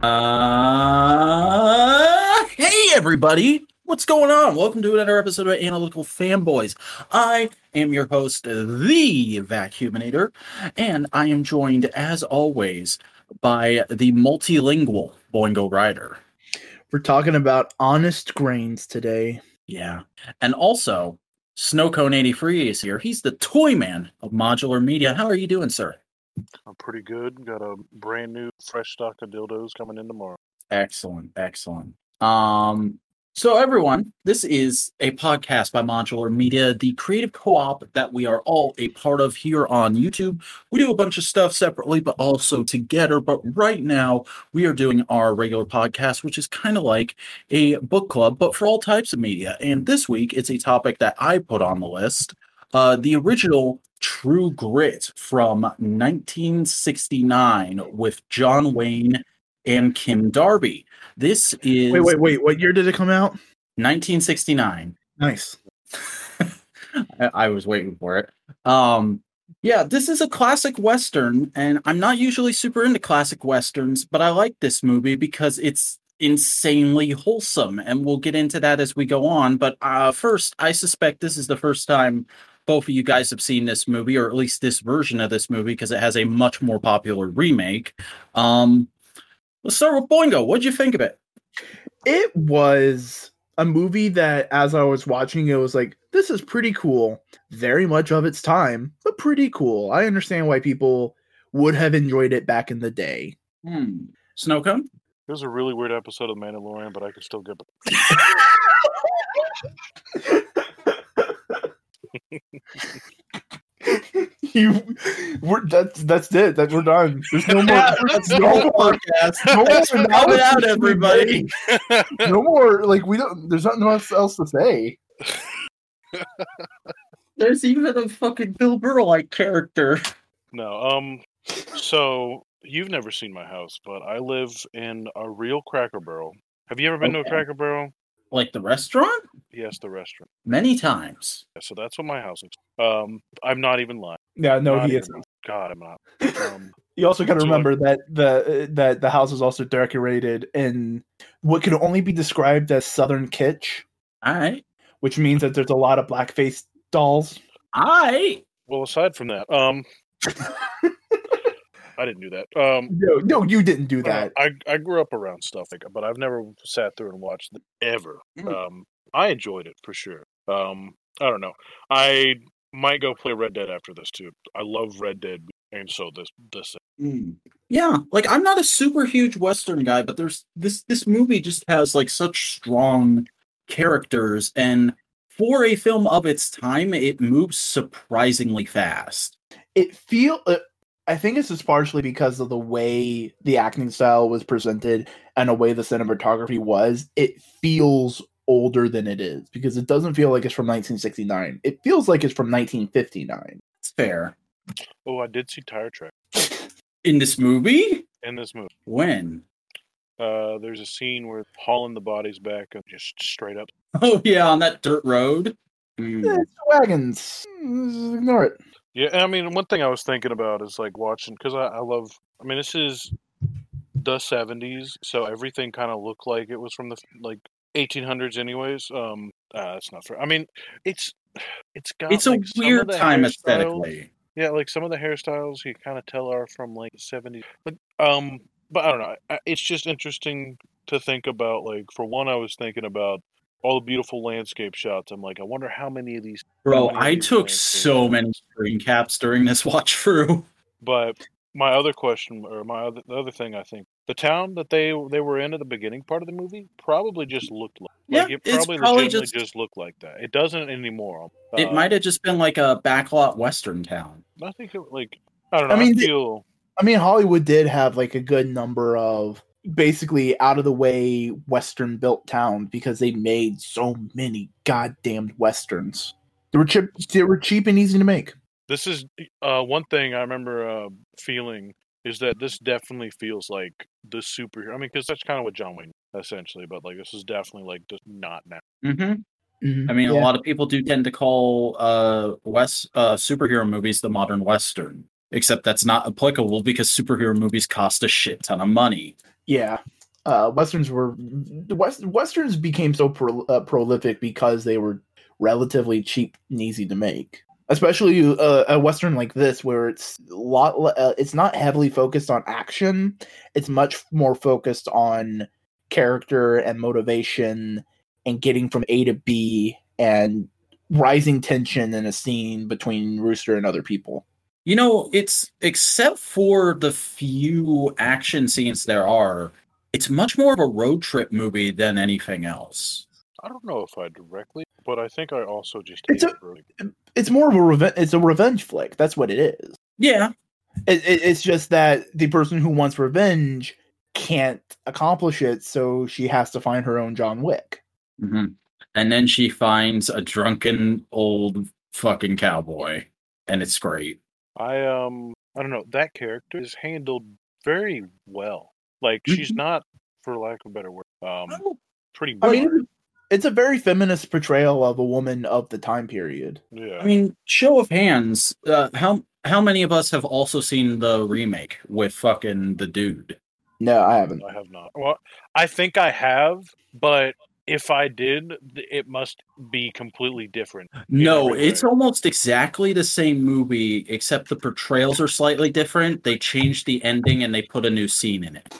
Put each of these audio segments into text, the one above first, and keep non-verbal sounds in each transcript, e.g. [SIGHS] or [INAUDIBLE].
Uh, hey everybody, what's going on? Welcome to another episode of Analytical Fanboys. I am your host, the Vacuuminator, and I am joined, as always, by the multilingual Boingo Rider. We're talking about honest grains today. Yeah, and also Snowcone83 is here. He's the toy man of modular media. How are you doing, sir? I'm pretty good. Got a brand new fresh stock of dildos coming in tomorrow. Excellent, excellent. Um, so everyone, this is a podcast by Modular Media, the creative co-op that we are all a part of here on YouTube. We do a bunch of stuff separately, but also together. But right now, we are doing our regular podcast, which is kind of like a book club, but for all types of media. And this week, it's a topic that I put on the list. Uh, the original True Grit from 1969 with John Wayne and Kim Darby. This is Wait, wait, wait. What year did it come out? 1969. Nice. [LAUGHS] I, I was waiting for it. Um, yeah, this is a classic western, and I'm not usually super into classic westerns, but I like this movie because it's insanely wholesome, and we'll get into that as we go on. But uh, first, I suspect this is the first time both of you guys have seen this movie, or at least this version of this movie, because it has a much more popular remake. Um, let's start with Boingo. What'd you think of it? It was a movie that, as I was watching, it was like, this is pretty cool. Very much of its time, but pretty cool. I understand why people would have enjoyed it back in the day. Hmm. Snowcone? It was a really weird episode of Mandalorian, but I could still get. [LAUGHS] you, we're that's that's it. That we're done. There's no more. [LAUGHS] That's the whole podcast. no more coming out, analysis, everybody. No more. Like we don't. There's nothing else else to say. There's even a fucking Bill Burr like character. no, um, so you've never seen my house, but I live in a real Cracker Barrel. Have you ever been to a Cracker Barrel? Like the restaurant? Yes, the restaurant. Many times. Yeah, so that's what my house is. Um, I'm not even lying. Yeah. No, Not he even- isn't. God, I'm not. [LAUGHS] Um, You also got to So, like- remember that the that the house is also decorated in what could only be described as Southern kitsch, All right. which means that there's a lot of blackface dolls. All right. well, aside from that, um, [LAUGHS] I didn't do that. Um, No, no, you didn't do Uh, that. I I grew up around stuff like, but I've never sat through and watched it ever. Mm. Um, I enjoyed it for sure. Um, I don't know. I might go play Red Dead after this too. I love Red Dead, and so this this Mm. Yeah, like I'm not a super huge Western guy, but there's this this movie just has like such strong characters, and for a film of its time, it moves surprisingly fast. It feel. Uh, I think this is partially because of the way the acting style was presented and the way the cinematography was. It feels older than it is because it doesn't feel like it's from 1969. It feels like it's from 1959. It's fair. Oh, I did see Tire Track In this movie? in this movie. When? Uh, there's a scene where hauling the bodies back and just straight up. [LAUGHS] Oh yeah, on that dirt road. Mm. It's wagons. Mm, Ignore it. Yeah, I mean, one thing I was thinking about is like watching because I, I love. I mean, this is the '70s, so everything kind of looked like it was from the like 1800s, anyways. Um, uh, that's not fair. I mean, it's it's got It's a like, of weird time aesthetically. Yeah, like some of the hairstyles you kind of tell are from like the '70s. But um, but I don't know. It's just interesting to think about. Like for one, I was thinking about all the beautiful landscape shots. I'm like, I wonder how many of these Bro, of I these took so many screen caps during this [LAUGHS] watch through. But my other question, or my other, the other thing, I think the town that they they were in at the beginning part of the movie probably just looked like, Yeah, like it it's probably, probably just- just... looked like that. It doesn't anymore. it Uh, might have just been like a backlot Western town. I think it, like I don't know. I I, mean, the- feel I mean, Hollywood did have like a good number of basically out of the way Western built towns because they made so many goddamn Westerns. They were cheap. They were cheap and easy to make. this is uh, one thing I remember uh, feeling is that this definitely feels like the superhero. I mean, because that's kind of what John Wayne essentially, but like this is definitely like just not now. Mm-hmm. I mean, a lot of people do tend to call uh West uh superhero movies the modern western, except that's not applicable because superhero movies cost a shit ton of money. Yeah. Uh, westerns were West, westerns became so pro, uh, prolific because they were relatively cheap and easy to make. Especially uh, a western like this, where it's a lot, uh, it's not heavily focused on action. It's much more focused on character and motivation, and getting from A to B, and rising tension in a scene between Rooster and other people. You know, it's except for the few action scenes there are, it's much more of a road trip movie than anything else. I don't know if I directly, but I think I also just It's a- road- It's more of a revenge. It's a revenge flick. That's what it is. Yeah, It, it, it's just that the person who wants revenge can't accomplish it, so she has to find her own John Wick. hmm and then she finds a drunken old fucking cowboy, and it's great. I um I don't know that character is handled very well. Like she's Mhm. not, for lack of a better word, um pretty. I mean, it's- it's a very feminist portrayal of a woman of the time period. yeah. I mean, show of hands, uh, how how many of us have also seen the remake with fucking the dude? No, I haven't. I have not. Well, I think I have, but if I did, it must be completely different. No, it's almost exactly the same movie, except the portrayals are slightly different. They changed the ending and they put a new scene in it.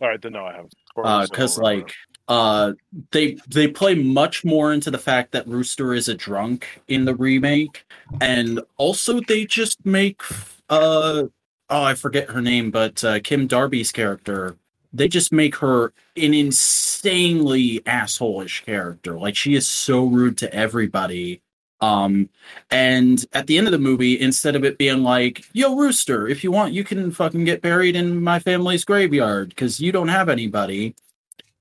All right, then no, I haven't. Or at least I because don't like uh they they play much more into the fact that rooster is a drunk in the remake and also they just make uh oh i forget her name but uh, kim darby's character they just make her an insanely assholish character. Like she is so rude to everybody. Um and at the end of the movie instead of it being like yo rooster if you want you can fucking get buried in my family's graveyard because you don't have anybody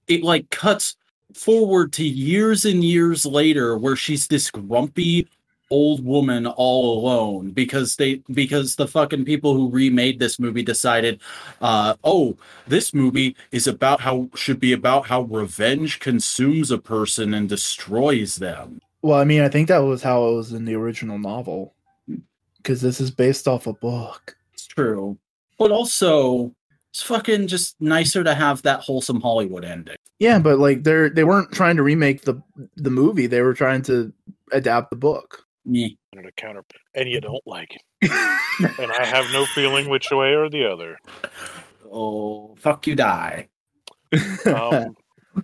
it like cuts forward to years and years later where she's this grumpy old woman all alone because they because the fucking people who remade this movie decided uh oh this movie is about how should be about how revenge consumes a person and destroys them. Well, I mean, I think that was how it was in the original novel, because this is based off a book. it's true. But also it's fucking just nicer to have that wholesome hollywood ending. Yeah, but like they're they weren't trying to remake the the movie; they were trying to adapt the book. Meh. And a counter, and you don't like it, [LAUGHS] and I have no feeling which way or the other. oh fuck you die Um,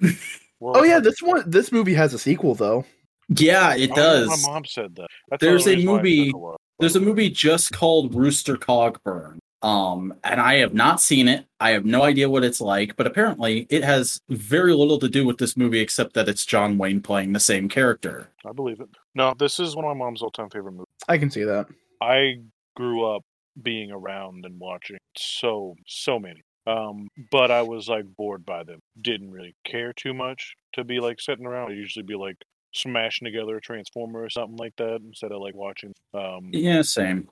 [LAUGHS] oh yeah, this one this movie has a sequel though. yeah it Oh, does My mom said that. That's There's the a only reason why it took movie- There's a movie just called Rooster Cogburn. Um, and I have not seen it. I have no idea what it's like, but apparently it has very little to do with this movie except that it's John Wayne playing the same character. I believe it. No, this is one of my mom's all-time favorite movies. I can see that. I grew up being around and watching so so many. Um, but I was like bored by them. Didn't really care too much to be like sitting around. I'd usually be like smashing together a transformer or something like that instead of like watching. Um, Yeah, same.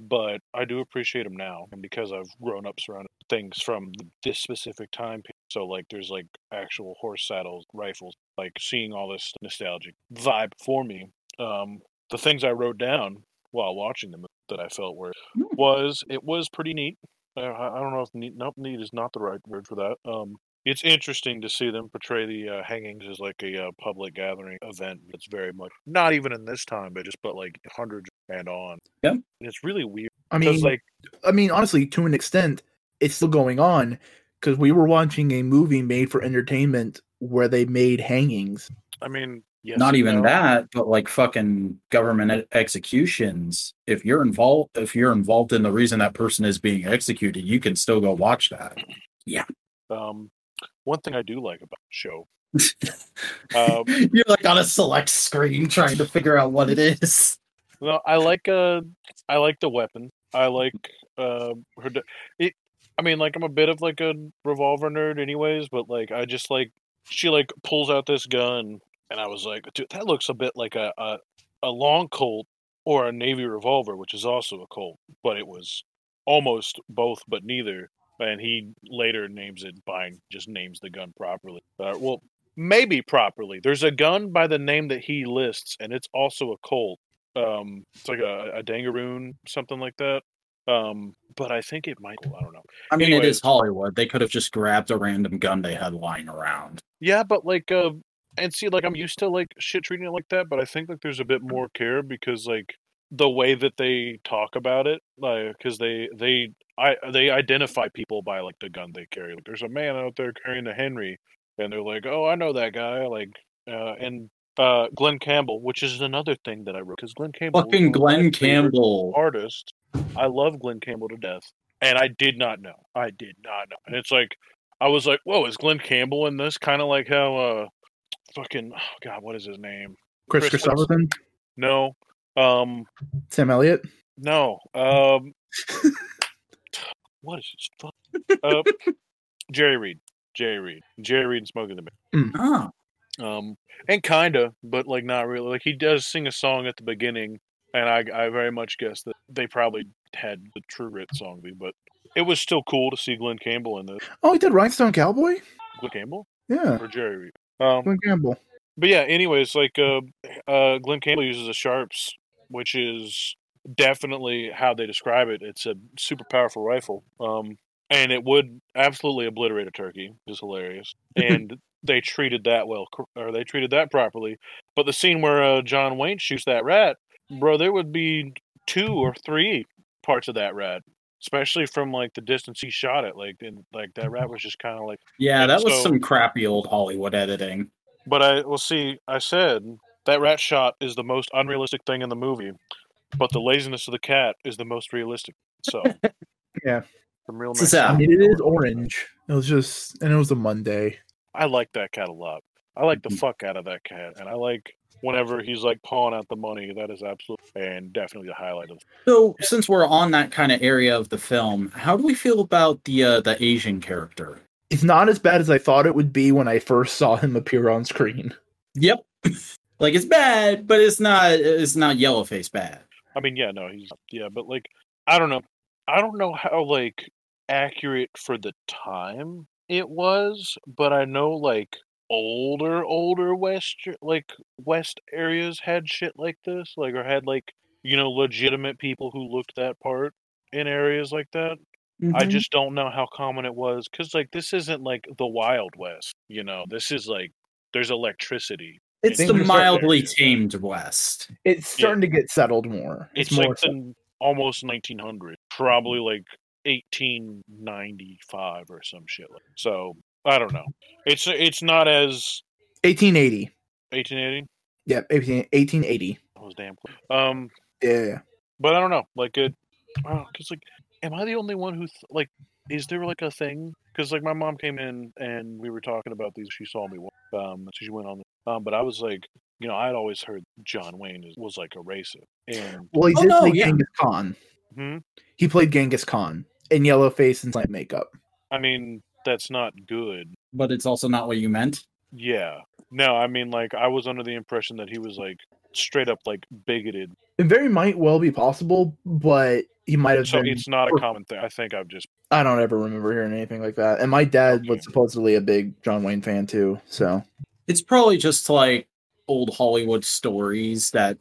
But I do appreciate them now, and because I've grown up surrounded things from this specific time period. So like, there's like actual horse saddles, rifles, like seeing all this nostalgic vibe for me. Um, the things I wrote down while watching the movie that I felt were Hmm. was it was pretty neat. I, I don't know if neat, nope, neat is not the right word for that. Um, it's interesting to see them portray the uh, hangings as like a uh, public gathering event. It's very much not even in this time, but just but like hundreds and on. Yeah. And it's really weird I mean, like I mean, honestly, to an extent, it's still going on because we were watching a movie made for entertainment where they made hangings. I mean, yes, Not even no. that, but like fucking government executions. If you're involved if you're involved in the reason that person is being executed, you can still go watch that. Yeah. Um, one thing I do like about the show, [LAUGHS] um, you're like on a select screen trying to figure out what it is. Well, I like uh, I like the weapon. I like uh, her. d- It, I mean, like I'm a bit of like a revolver nerd, anyways. But like, I just like she like pulls out this gun, and I was like, dude, that looks a bit like a a, a long Colt or a Navy revolver, which is also a Colt, but it was almost both, but neither. And he later names it by just names the gun properly. Uh, well, maybe properly. There's a gun by the name that he lists, and it's also a Colt. Um, it's like a, a Dragoon, something like that. Um, but I think it might. I don't know. I mean, it Anyways. is Hollywood. They could have just grabbed a random gun they had lying around. Yeah, but like, uh, and see, like, I'm used to like shit treating it like that, but I think like there's a bit more care because like the way that they talk about it, like, because they they I they identify people by like the gun they carry. Like, there's a man out there carrying a Henry, and they're like, oh, I know that guy. Like, uh, and uh, Glen Campbell, which is another thing that I wrote because Glen Campbell, was Fucking one Glen Campbell. artist. I love Glen Campbell to death, and I did not know. I did not know, and it's like I was like, "Whoa, is Glen Campbell in this?" Kind of like how, uh, fucking, oh God, what is his name? Chris Kris Kristofferson, No, um, Sam Elliott. no, um, what is his fuck? Uh, [LAUGHS] Jerry Reed, Jerry Reed, Jerry Reed and Smoking the Man. Ah, Um, and kinda, but like not really. Like he does sing a song at the beginning, and I I very much guess that they probably had the True Grit song, be, but it was still cool to see Glen Campbell in this. Oh, he did Rhinestone Cowboy. Glen Campbell Yeah, or Jerry Reed. Um, Glen Campbell. but yeah, anyways, like uh, uh, Glen Campbell uses a Sharps, which is definitely how they describe it. It's a super powerful rifle, um, and it would absolutely obliterate a turkey. It's hilarious, [LAUGHS] and they treated that well, or they treated that properly. But the scene where uh, John Wayne shoots that rat, bro, there would be two or three parts of that rat. Especially from like the distance he shot it, like and like that rat was just kind of like yeah, that was so- some crappy old Hollywood editing. But I will see. I said that rat shot is the most unrealistic thing in the movie, but the laziness of the cat is the most realistic. So [LAUGHS] Yeah. some real nice. out. I mean, it is orange. It was just, and it was a Monday. I like that cat a lot. I like the Mhm. fuck out of that cat, and I like whenever he's like pawing out the money. That is absolutely and definitely the highlight of. So, since we're on that kind of area of the film, how do we feel about the uh, the Asian character? It's not as bad as I thought it would be when I first saw him appear on screen. Yep, [LAUGHS] like it's bad, but it's not it's not yellow face bad. I mean, yeah, no, he's yeah, but like I don't know. I don't know how like accurate for the time it was, but I know like older older west like west areas had shit like this, like or had like you know legitimate people who looked that part in areas like that. I Mhm. just don't know how common it was cuz like this isn't like the wild west, you know. This is like there's electricity. it's the mildly tamed West. It's starting to get settled more. It's, more. like the almost 1900, probably like 1895 or some shit. Like so. I don't know. It's it's not as 1880. 1880. Yep, 18, 1880. I was damn close. Um, Yeah. but I don't know. Like it, because like, am I the only one who th- like? Is there like a thing? Because like my mom came in and we were talking about these. She saw me. Um, so she went on. Um, but I was like, you know, I'd always heard John Wayne is, was like a racist, and Well, he Oh, did no, play yeah. Genghis Khan. hmm, He played Genghis Khan in yellow face and slight makeup. I mean, that's not good. But it's also not what you meant. Yeah. No, I mean, like, I was under the impression that he was like straight up like bigoted. It very might well be possible, but he might have So been. it's not a common thing. I think I've just I don't ever remember hearing anything like that. And my dad Okay. was supposedly a big John Wayne fan too. So It's probably just like old Hollywood stories that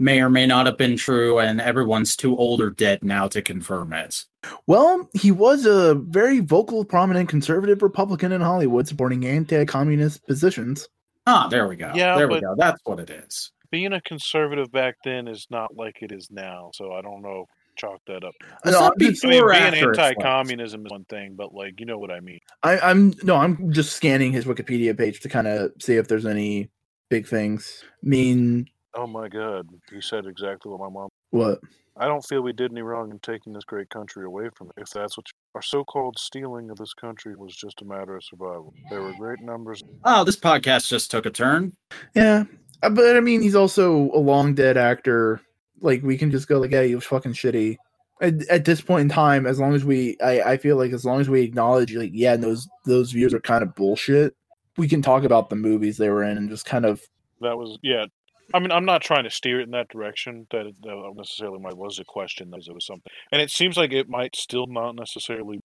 may or may not have been true, and everyone's too old or dead now to confirm it. Well, he was a very vocal, prominent conservative Republican in Hollywood, supporting anti-communist positions. Ah, there we go. Yeah, there we but- go. That's what it is. being a conservative back then is not like it is now. So I don't know. Chalk that up. It's No, not I'm just- I mean, before being after it's left. anti-communism is one thing, but like you know what I mean. I, I'm no, I'm just scanning his Wikipedia page to kind of see if there's any big things. I mean, Oh my God, he said exactly what my mom. what? I don't feel we did any wrong in taking this great country away from it. If that's what you, our so-called stealing of this country was just a matter of survival. There were great numbers. Oh, this podcast just took a turn. Yeah, uh, but I mean, he's also a long dead actor. Like we can just go like, yeah, he was fucking shitty. At, at this point in time, as long as we, I, I feel like as long as we acknowledge, like, yeah, those those views are kind of bullshit. We can talk about the movies they were in and just kind of That was yeah. I mean, I'm not trying to steer it in that direction. That that necessarily might was a question. That it was something, and it seems like it might still not necessarily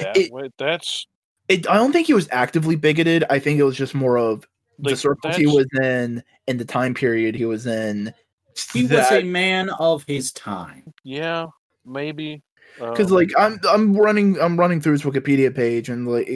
that It- way. That's It, I don't think he was actively bigoted. I think it was just more of the Like, circles he was in and the time period he was in. He was a man of his time. yeah, maybe. because Um, like I'm I'm running I'm running through his Wikipedia page and like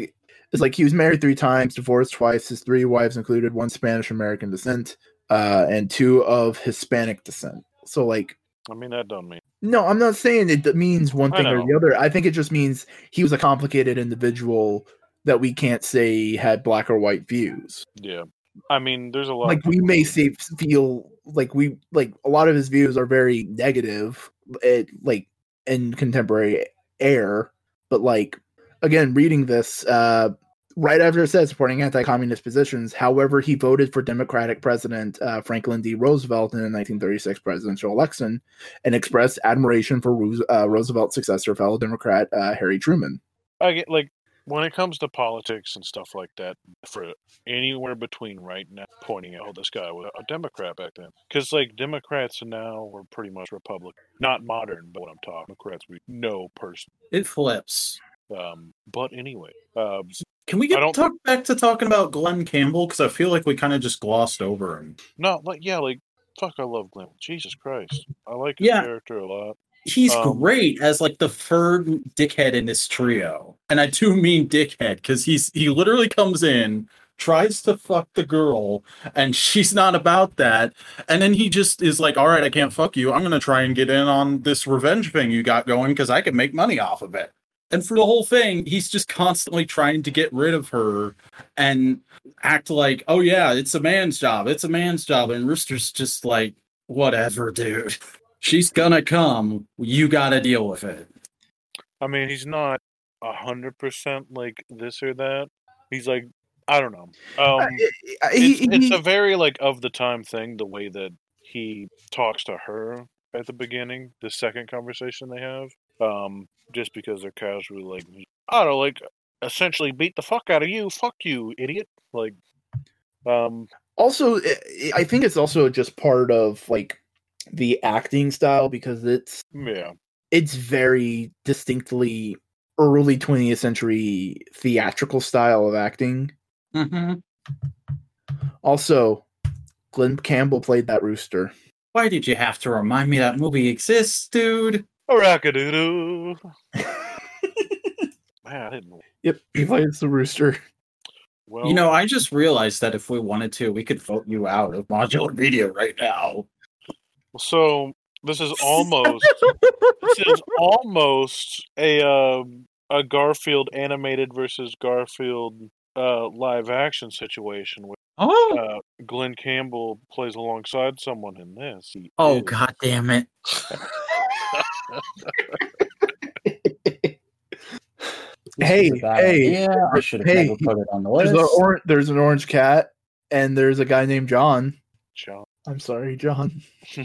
it's like he was married three times, divorced twice. His three wives included one Spanish American descent, uh, and two of Hispanic descent. So like, I mean, that don't mean. no, I'm not saying it means one thing or the other. I think it just means he was a complicated individual that we can't say had black or white views. Yeah. I mean, there's a lot. Like we may say feel like we like a lot of his views are very negative, it, like in contemporary air. But like again, reading this, uh, right after it says supporting anti-communist positions. However, he voted for Democratic President uh, Franklin D. Roosevelt in the 1936 presidential election, and expressed admiration for Roos- uh, Roosevelt's successor, fellow Democrat uh, Harry Truman. I get like when it comes to politics and stuff like that, for anywhere between right now, pointing out, oh, this guy was a Democrat back then, because like Democrats now were pretty much Republican, not modern, but what I'm talking, about Democrats we know person. It flips. Um, but anyway, um, Can we get talk back to talking about Glen Campbell? Because I feel like we kind of just glossed over him. no, like yeah, like fuck, I love Glen. Jesus Christ, I like his Yeah. character a lot. He's Um, great as like the third dickhead in this trio, and I do mean dickhead because he's he literally comes in, tries to fuck the girl, and she's not about that, and then he just is like, "All right, I can't fuck you. I'm gonna try and get in on this revenge thing you got going because I can make money off of it." And for the whole thing, he's just constantly trying to get rid of her and act like, "Oh yeah, it's a man's job. It's a man's job," and Rooster's just like, "Whatever, dude." she's gonna come. You gotta deal with it. I mean, he's not a hundred percent like this or that. He's like, I don't know. Um, Uh, he- it's, it's he- a very like of the time thing the way that he talks to her at the beginning the second conversation they have um just because they're casually like i don't know like essentially beat the fuck out of you. Fuck you idiot. Like um also i- i think it's also just part of like the acting style because it's yeah. it's very distinctly early 20th century theatrical style of acting. Mm-hmm. also glen campbell played that rooster. Why did you have to remind me that movie exists, dude? Rock-a-doo-doo. [LAUGHS] man i didn't yep he plays the rooster well You know, I just realized that if we wanted to, we could vote you out of modular [LAUGHS] media right now. so this is almost [LAUGHS] this is almost a um, a Garfield animated versus Garfield uh, live action situation where Oh, uh, Glen Campbell plays alongside someone in this. He oh, is- god damn it! This Hey, was a bad hey, idea. I should have hey, never put it on the there's, list. a or- there's an orange cat and there's a guy named john John. i'm sorry john [LAUGHS]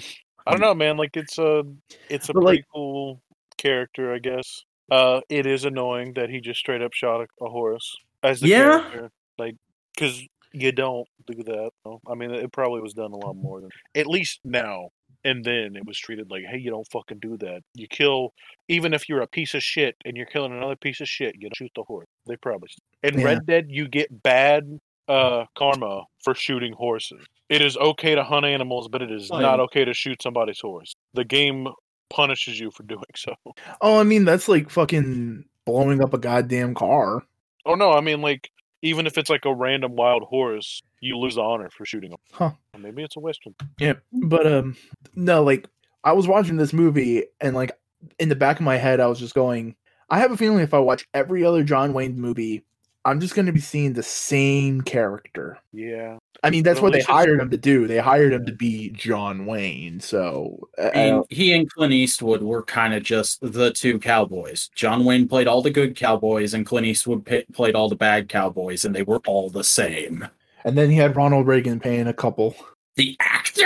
I don't know, man. Like it's a it's a But, pretty like- cool character, I guess. Uh, it is annoying that he just straight up shot a, a horse as the Yeah. character, like because you don't do that. no. I mean, it probably was done a lot more than at least now. And then it was treated like, hey, you don't fucking do that. You kill, even if you're a piece of shit and you're killing another piece of shit, you don't shoot the horse. They probably. In Yeah. Red Dead, you get bad uh, karma for shooting horses. It is okay to hunt animals, but it is Oh, not yeah. okay to shoot somebody's horse. The game punishes you for [LAUGHS] doing so. oh i mean that's like fucking blowing up a goddamn car Oh no, I mean like even if it's like a random wild horse, you lose the honor for shooting them. Huh. Maybe it's a western. Yeah, but um, no, like I was watching this movie, and like in the back of my head, I was just going, I have a feeling if I watch every other John Wayne movie, I'm just going to be seeing the same character. Yeah. I mean, that's Well, what they hired him to do. They hired him to be John Wayne. So and he and Clint Eastwood were kind of just the two cowboys. John Wayne played all the good cowboys, and Clint Eastwood pa- played all the bad cowboys, and they were all the same. and then he had Ronald Reagan paying a couple. The actor?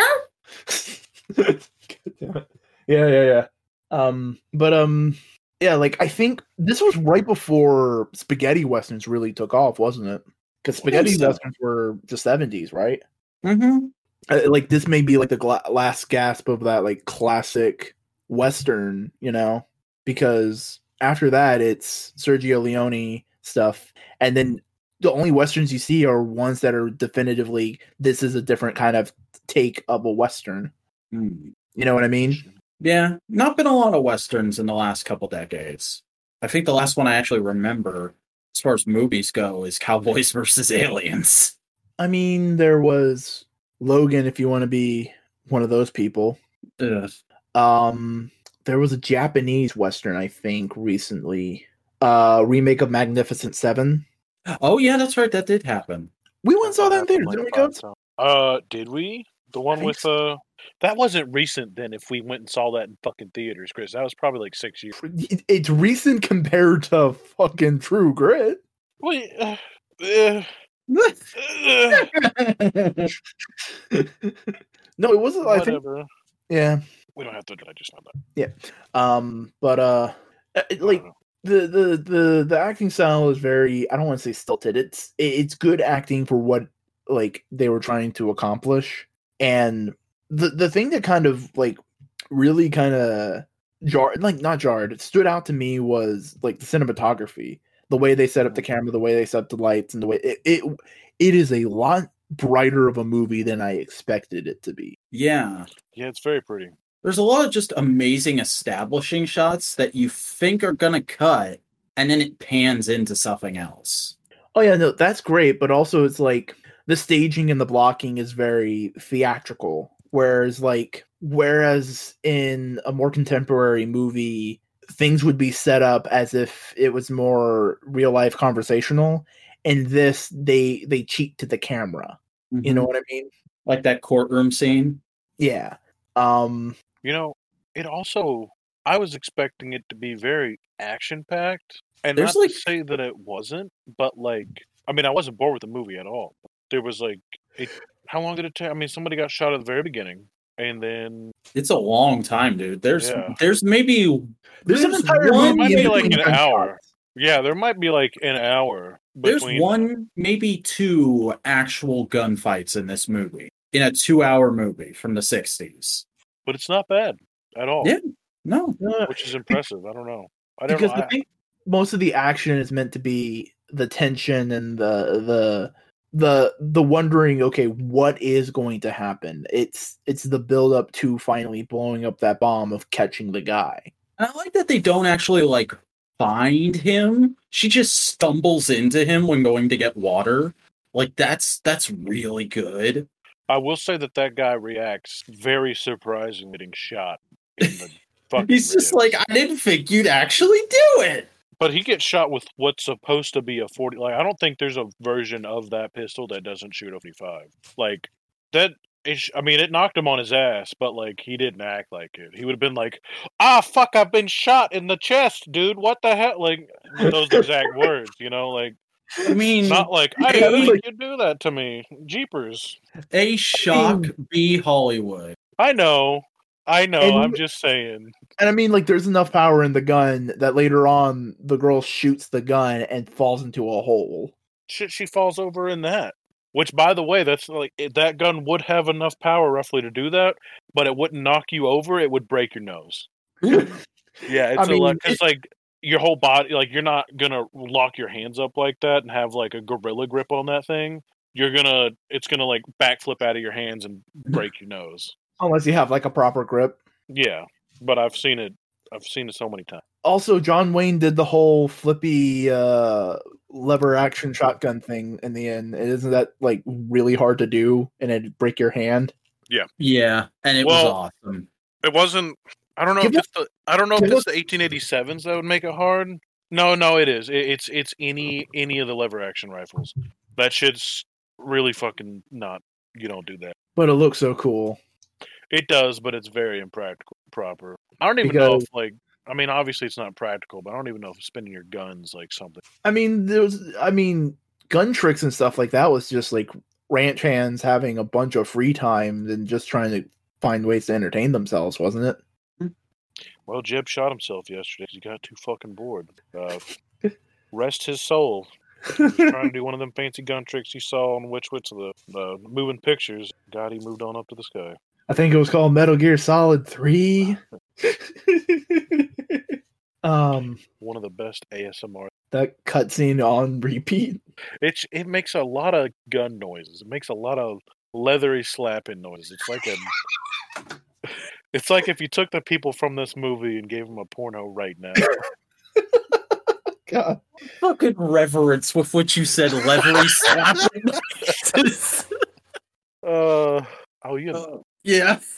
[LAUGHS] God damn it. Yeah, yeah, yeah. Um, but um, yeah, like I think this was right before spaghetti westerns really took off, wasn't it? Because spaghetti so. westerns were the seventies, right? Mm-hmm. Uh, like this may be like the gla- last gasp of that like classic western, you know? Because after that, it's Sergio Leone stuff, and then the only westerns you see are ones that are definitively this is a different kind of take of a western. Hmm. You know what I mean? Yeah, not been a lot of westerns in the last couple decades. I think the last one I actually remember, as far as movies go, is Cowboys [LAUGHS] versus Aliens. I mean, there was Logan, if you want to be one of those people. Ugh. Um, there was a Japanese western, I think, recently. Uh, remake of Magnificent Seven. Oh yeah, that's right. That did happen. We went and saw that in theaters, didn't we, five Coates? Uh, did we? The one with so. uh, that wasn't recent. Then, if we went and saw that in fucking theaters, Chris, that was probably like six years. It's recent compared to fucking True Grit. Wait, uh, uh, no, it wasn't. I think. Yeah. We don't have to. I just that. Yeah. Um, but uh, uh, like the the the the acting style is very. I don't want to say stilted. It's it's good acting for what like they were trying to accomplish, and the the thing that kind of like really kind of jarred, like not jarred, it stood out to me was like the cinematography, the way they set up the mm-hmm. camera, the way they set up the lights, and the way it it, it is a lot brighter of a movie than I expected it to be. Yeah. Yeah, it's very pretty. There's a lot of just amazing establishing shots that you think are gonna cut, and then it pans into something else. Oh yeah, no, that's great, but also it's like the staging and the blocking is very theatrical. Whereas like whereas in a more contemporary movie, things would be set up as if it was more real life conversational. And this they they cheat to the camera. You know what I mean? like that courtroom scene. Yeah. Um You know, it also. I was expecting it to be very action packed, and There's, not like- to say that it wasn't, but like, I mean, I wasn't bored with the movie at all. There was like, it, how long did it take? I mean, somebody got shot at the very beginning, and then It's a long time, dude. There's Yeah. there's maybe there's an entire one- movie might be like an hour. gunshots. yeah, there might be like an hour. there's one, maybe two actual gunfights in this movie. In a two hour movie from the sixties. but it's not bad at all. Yeah. No. No, which is impressive. I don't know. I don't because know. I think most of the action is meant to be the tension and the the the the wondering okay what is going to happen it's it's the build up to finally blowing up that bomb of catching the guy And I like that they don't actually like find him. She just stumbles into him when going to get water. Like that's that's really good. I will say that that guy reacts very surprising getting shot. In the [LAUGHS] fucking He's just like, I didn't think you'd actually do it. But he gets shot with what's supposed to be a forty. Like I don't think there's a version of that pistol that doesn't shoot a forty-five. Like that. Is, I mean, it knocked him on his ass, but like he didn't act like it. He would have been like, "Ah, fuck! I've been shot in the chest, dude. What the hell?" Like those exact [LAUGHS] words, you know. Like I mean, not like I Yeah, didn't think like- you'd do that to me. Jeepers! A shock B Hollywood. I know, I know. And- I'm just saying. and i mean like there's enough power in the gun that later on the girl shoots the gun and falls into a hole Shit, she falls over in that. Which, by the way, that's like that gun would have enough power roughly to do that, but it wouldn't knock you over. It would break your nose. [LAUGHS] Yeah, it's I a mean, lot because like your whole body, like you're not gonna lock your hands up like that and have like a gorilla grip on that thing. You're gonna, it's gonna like backflip out of your hands and break your nose. Unless you have like a proper grip Yeah, but I've seen it. I've seen it so many times. also john wayne did the whole flippy uh lever action shotgun thing in the end isn't that like really hard to do and it'd break your hand Yeah, yeah, and it Well, was awesome. It wasn't. I don't know Give if it's the. I don't know if give it's the 1887s that would make it hard. No, no, it is. It, it's it's any any of the lever action rifles. That shit's really fucking not. You don't do that. but it looks so cool It does, but it's very impractical. Proper. I don't even know if like. I mean, obviously it's not practical, but I don't even know if spinning your guns like something. i mean there was i mean gun tricks and stuff like that was just like ranch hands having a bunch of free time and just trying to find ways to entertain themselves wasn't it Well, Jeb shot himself yesterday. He got too fucking bored. Uh, [LAUGHS] rest his soul. He was trying to do one of them fancy gun tricks he saw on which which of the the moving pictures. God, he moved on up to the sky. I think it was called Metal Gear Solid 3. [LAUGHS] um One of the best ASMR. that cutscene on repeat. It's it makes a lot of gun noises. It makes a lot of leathery slapping noises. It's like a [LAUGHS] It's like if you took the people from this movie and gave them a porno right now. [LAUGHS] God. Fucking reverence with what you said, levery slapping. Uh, oh, yeah. Uh, yeah. [LAUGHS]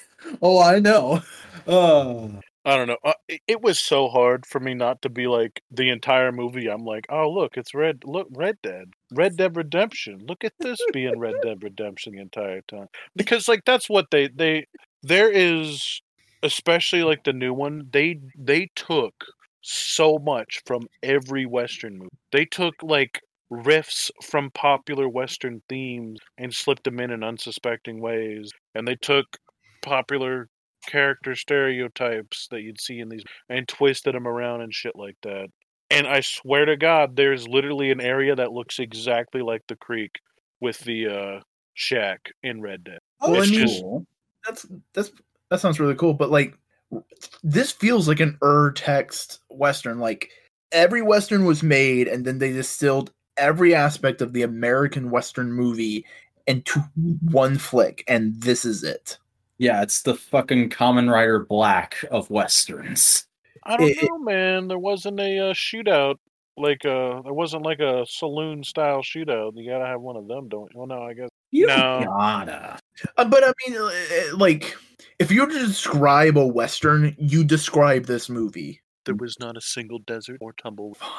Oh, I know. Uh, I don't know. Uh, it, it was so hard for me not to be like the entire movie. I'm like, oh look, it's Red. Look, Red Dead, Red Dead Redemption. Look at this being Red Dead Redemption the entire time. Because like that's what they they there is, especially like the new one. They they took so much from every Western movie. They took like riffs from popular Western themes and slipped them in in unsuspecting ways, and they took popular character stereotypes that you'd see in these and twisted them around and shit like that. And I swear to God, there's literally an area that looks exactly like the creek with the uh, shack in Red Dead. Well, I It's mean, just- that's that's that sounds really cool. But like, this feels like an ur text western. Like every western was made, and then they distilled every aspect of the American western movie into one flick, and this is it. yeah, it's the fucking Kamen Rider Black of westerns. I don't It- it- know, man. There wasn't a uh, shootout. Like uh, there wasn't like a saloon style shootout. You gotta have one of them, don't you? Well, no, I guess You No. gotta. Uh, but I mean, uh, like, if you were to describe a western, you describe this movie. there was not a single desert or tumble. Fine.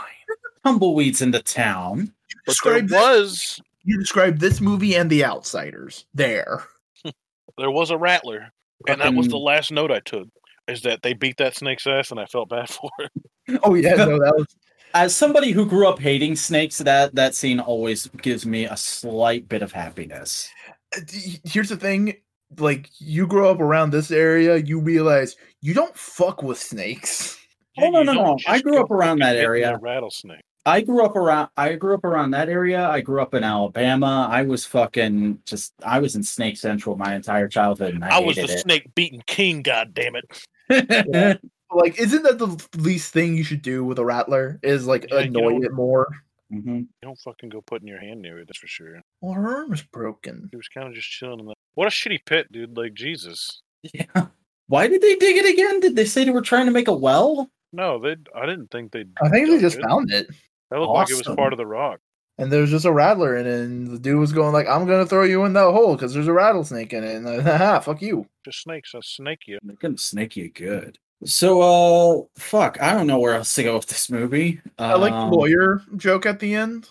Tumbleweeds into town. But there Describe this, was you describe this movie and The Outsiders. There. [LAUGHS] there was a rattler, and that was the last note I took. Is that they beat that snake's ass, and I felt bad [LAUGHS] for it. Oh yeah, no, that was [LAUGHS] As somebody who grew up hating snakes, that that scene always gives me a slight bit of happiness. Uh, here's the thing like you grow up around this area you realize you don't fuck with snakes Oh, no, no, no. I grew up around that area. rattlesnake. I grew up around I grew up around that area. I grew up in Alabama. I was fucking just I was in Snake Central my entire childhood and I, I was the hated snake beating king. God damn it! it. [LAUGHS] like isn't that the least thing you should do with a rattler is like Yeah, annoy it more Mhm. You don't fucking go putting your hand near it. That's for sure. well her arm is broken He was kind of just chilling in that. What a shitty pit, dude! Like Jesus. Yeah. Why did they dig it again? Did they say they were trying to make a well? No, they. I didn't think they. i think they just it. found it That looked like it was part of the rock. and there's just a rattler in it and the dude was going like i'm gonna throw you in that hole because there's a rattlesnake in it and [LAUGHS] like, haha fuck you Just snakes. A snake you. They're gonna snake you good. So uh fuck, I don't know where else to go with this movie. i like the Um, lawyer joke at the end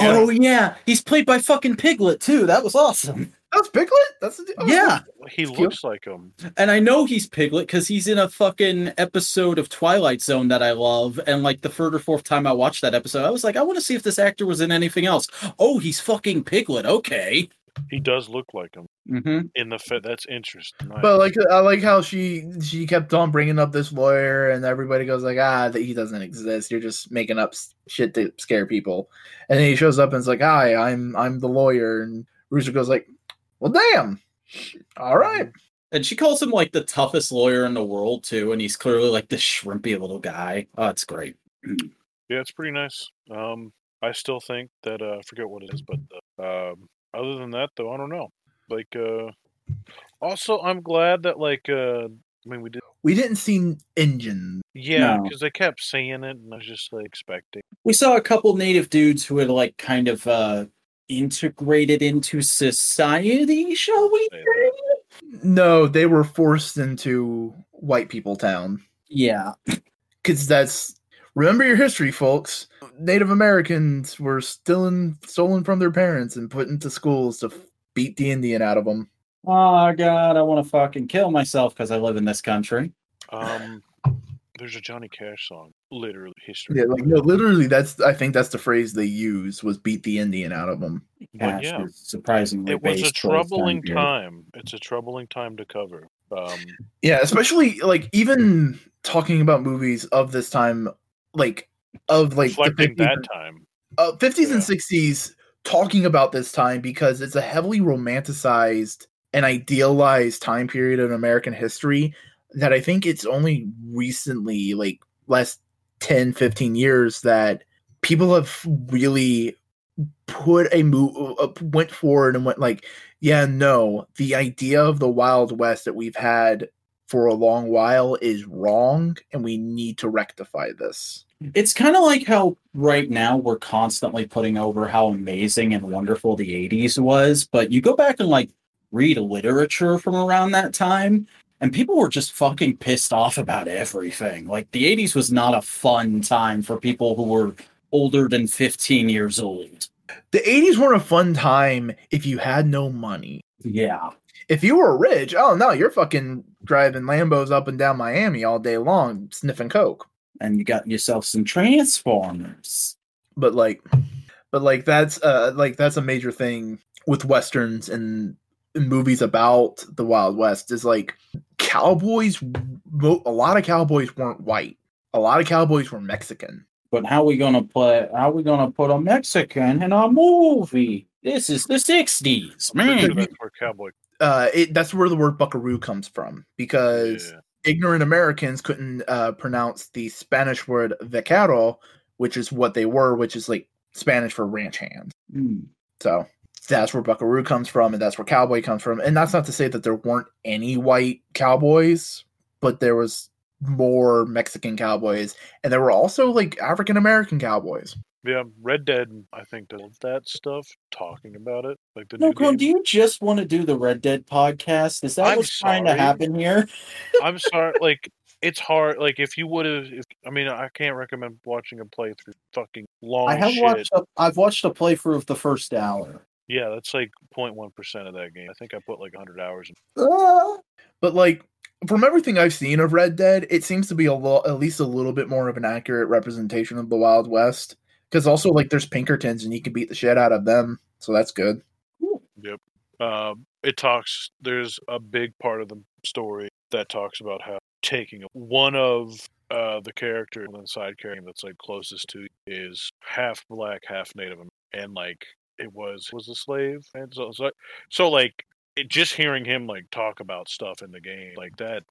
Oh yeah, he's played by fucking Piglet too. That was awesome. That's piglet that's the, oh, Yeah, He Cute. looks like him. and I know he's Piglet because he's in a fucking episode of Twilight Zone that I love. And like the third or fourth time I watched that episode, I was like, I want to see if this actor was in anything else. Oh, he's fucking Piglet. Okay. He does look like him Mm-hmm. in the fit. That's interesting. Nice. But like I like how she she kept on bringing up this lawyer, and everybody goes like, ah, that he doesn't exist. You're just making up shit to scare people. And then he shows up and it's like, hi, I'm I'm the lawyer, and Rooster goes like, well, damn, all right. And she calls him like the toughest lawyer in the world too, and he's clearly like this shrimpy little guy. Oh, it's great. [CLEARS THROAT] yeah, it's pretty nice. Um, I still think that uh, I forget what it is, but uh, um, other than that, though, I don't know. Like, uh, also, I'm glad that like, uh, I mean, we did. We didn't see engine. Yeah, No. because they kept saying it, and I was just like expecting. We saw a couple native dudes who had like kind of uh integrated into society, shall we Say say? No, they were forced into white people town Yeah. because that's remember your history, folks. Native Americans were stolen stolen from their parents and put into schools to beat the Indian out of them. Oh god, I want to fucking kill myself because I live in this country. Um, there's a Johnny Cash song, literally history. Yeah, like no, literally, that's I think that's the phrase they use was beat the Indian out of them. Cash yeah. is surprisingly it was a based for its troubling period. time. It's a troubling time to cover. Um, Yeah, especially like even talking about movies of this time, like of like the reflecting 50s, that time. uh, 50s and 60s, talking about this time because it's a heavily romanticized and idealized time period in American history that I think it's only recently, like last 10, 15 years, that people have really put a move, uh, went forward and went like, yeah, no, the idea of the Wild West that we've had for a long while is wrong and we need to rectify this. It's kind of like how right now we're constantly putting over how amazing and wonderful the 80s was, but you go back and like read literature from around that time, and people were just fucking pissed off about everything. Like the 80s was not a fun time for people who were older than 15 years old. The 80s weren't a fun time if you had no money. Yeah. If you were rich, oh no, you're fucking driving Lambos up and down Miami all day long, sniffing coke. And you got yourself some Transformers. But like, but like that's uh like that's a major thing with westerns and movies about the Wild West is like cowboys. A lot of cowboys weren't white. A lot of cowboys were Mexican. But how we gonna play? How we gonna put a Mexican in a movie? This is the '60s, man. That's where cowboy. Uh, it, that's where the word buckaroo comes from because Yeah. ignorant Americans couldn't uh, pronounce the Spanish word vaquero, which is what they were, which is like Spanish for ranch hand. Hmm. So that's where buckaroo comes from, and that's where cowboy comes from. And that's not to say that there weren't any white cowboys, but there was more Mexican cowboys, and there were also like African American cowboys. Yeah, Red Dead. I think does that stuff. Talking about it, like the new Milcom, do you just want to do the Red Dead podcast? Is that I'm what's trying to happen here? [LAUGHS] I'm sorry. Like it's hard. Like if you would have, I mean, I can't recommend watching a playthrough. Fucking long. I have shit. watched. A, I've watched a playthrough of the first hour. Yeah, that's like 0.1 percent of that game. I think I put like 100 hours. in. But like from everything I've seen of Red Dead, it seems to be a lo- at least a little bit more of an accurate representation of the Wild West. Because also like there's Pinkertons and you can beat the shit out of them, so that's good. Yep. Um, it talks. There's a big part of the story that talks about how taking one of uh, the character, the side character that's like closest to you is half black, half Native American, and like it was was a slave, and so so, so like it, just hearing him like talk about stuff in the game like that.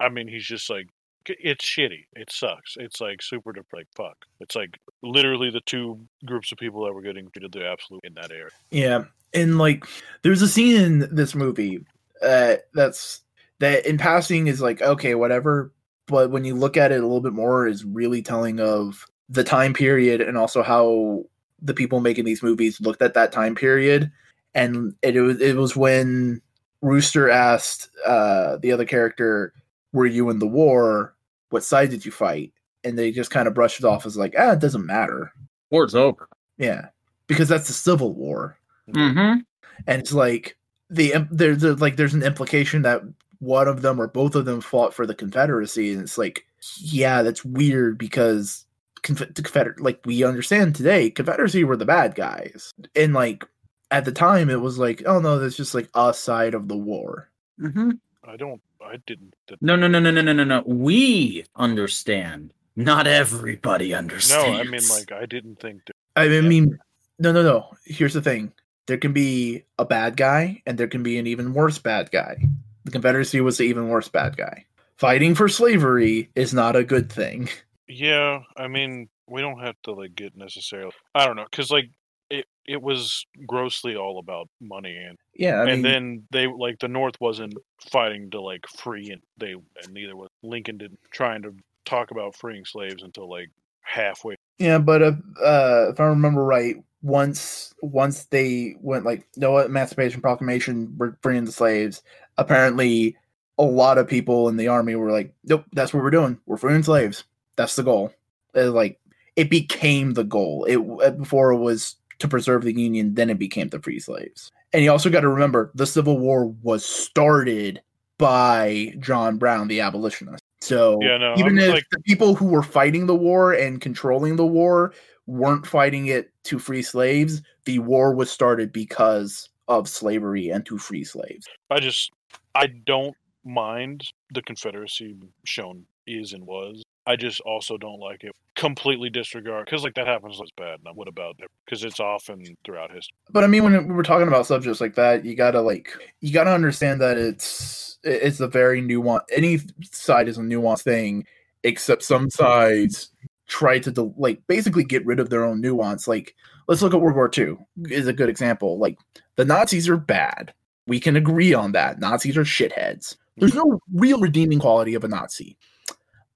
I mean, he's just like it's shitty. It sucks. It's like super dep- like fuck. It's like literally the two groups of people that were getting treated the absolute in that area. Yeah, and like there's a scene in this movie uh, that's that in passing is like okay, whatever. But when you look at it a little bit more, is really telling of the time period and also how the people making these movies looked at that time period. And it, was it was when Rooster asked uh, the other character, "Were you in the war? What side did you fight?" And they just kind of brushed it off as like, "Ah, it doesn't matter." War's over. Yeah, because that's the Civil War Mm-hmm. and it's like the there's there's like there's an implication that one of them or both of them fought for the Confederacy, and it's like yeah, that's weird because Conf- the Confederate like we understand today, Confederacy were the bad guys, and like at the time it was like oh no, that's just like a side of the war. Mm-hmm. I don't. I didn't. No, no, no, no, no, no, no, no. We understand. Not everybody understands. No. I mean like I didn't think. That, I Yeah. mean, no, no, no. Here's the thing: there can be a bad guy, and there can be an even worse bad guy. The Confederacy was the even worse bad guy. Fighting for slavery is not a good thing. [LAUGHS] yeah, I mean we don't have to like get necessarily. I don't know because like it it was grossly all about money and Yeah, I mean, and then they like the North wasn't fighting to like free and they and neither was Lincoln did trying to talk about freeing slaves until like halfway. yeah, but uh, uh, if I remember right, once once they went like, no Emancipation Proclamation, we're freeing the slaves. Apparently, a lot of people in the army were like, nope, that's what we're doing. We're freeing slaves. That's the goal. It, like it became the goal. It uh, before it was to preserve the Union, then it became to free slaves. And you also got to remember the Civil War was started by John Brown, the abolitionist. So Yeah, no, even I'm if like- the people who were fighting the war and controlling the war weren't fighting it to free slaves, the war was started because of slavery and to free slaves. I just I don't mind the Confederacy shown is and was. I just also don't like it completely disregard because like that happens less bad. What about because it's often throughout history. But I mean, when we're talking about subjects like that, you gotta like you gotta understand that it's it's a very nuanced. Any side is a nuanced thing, except some sides try to like basically get rid of their own nuance. Like let's look at World War II is a good example. Like the Nazis are bad. We can agree on that. Nazis are shitheads. There's no real redeeming quality of a Nazi.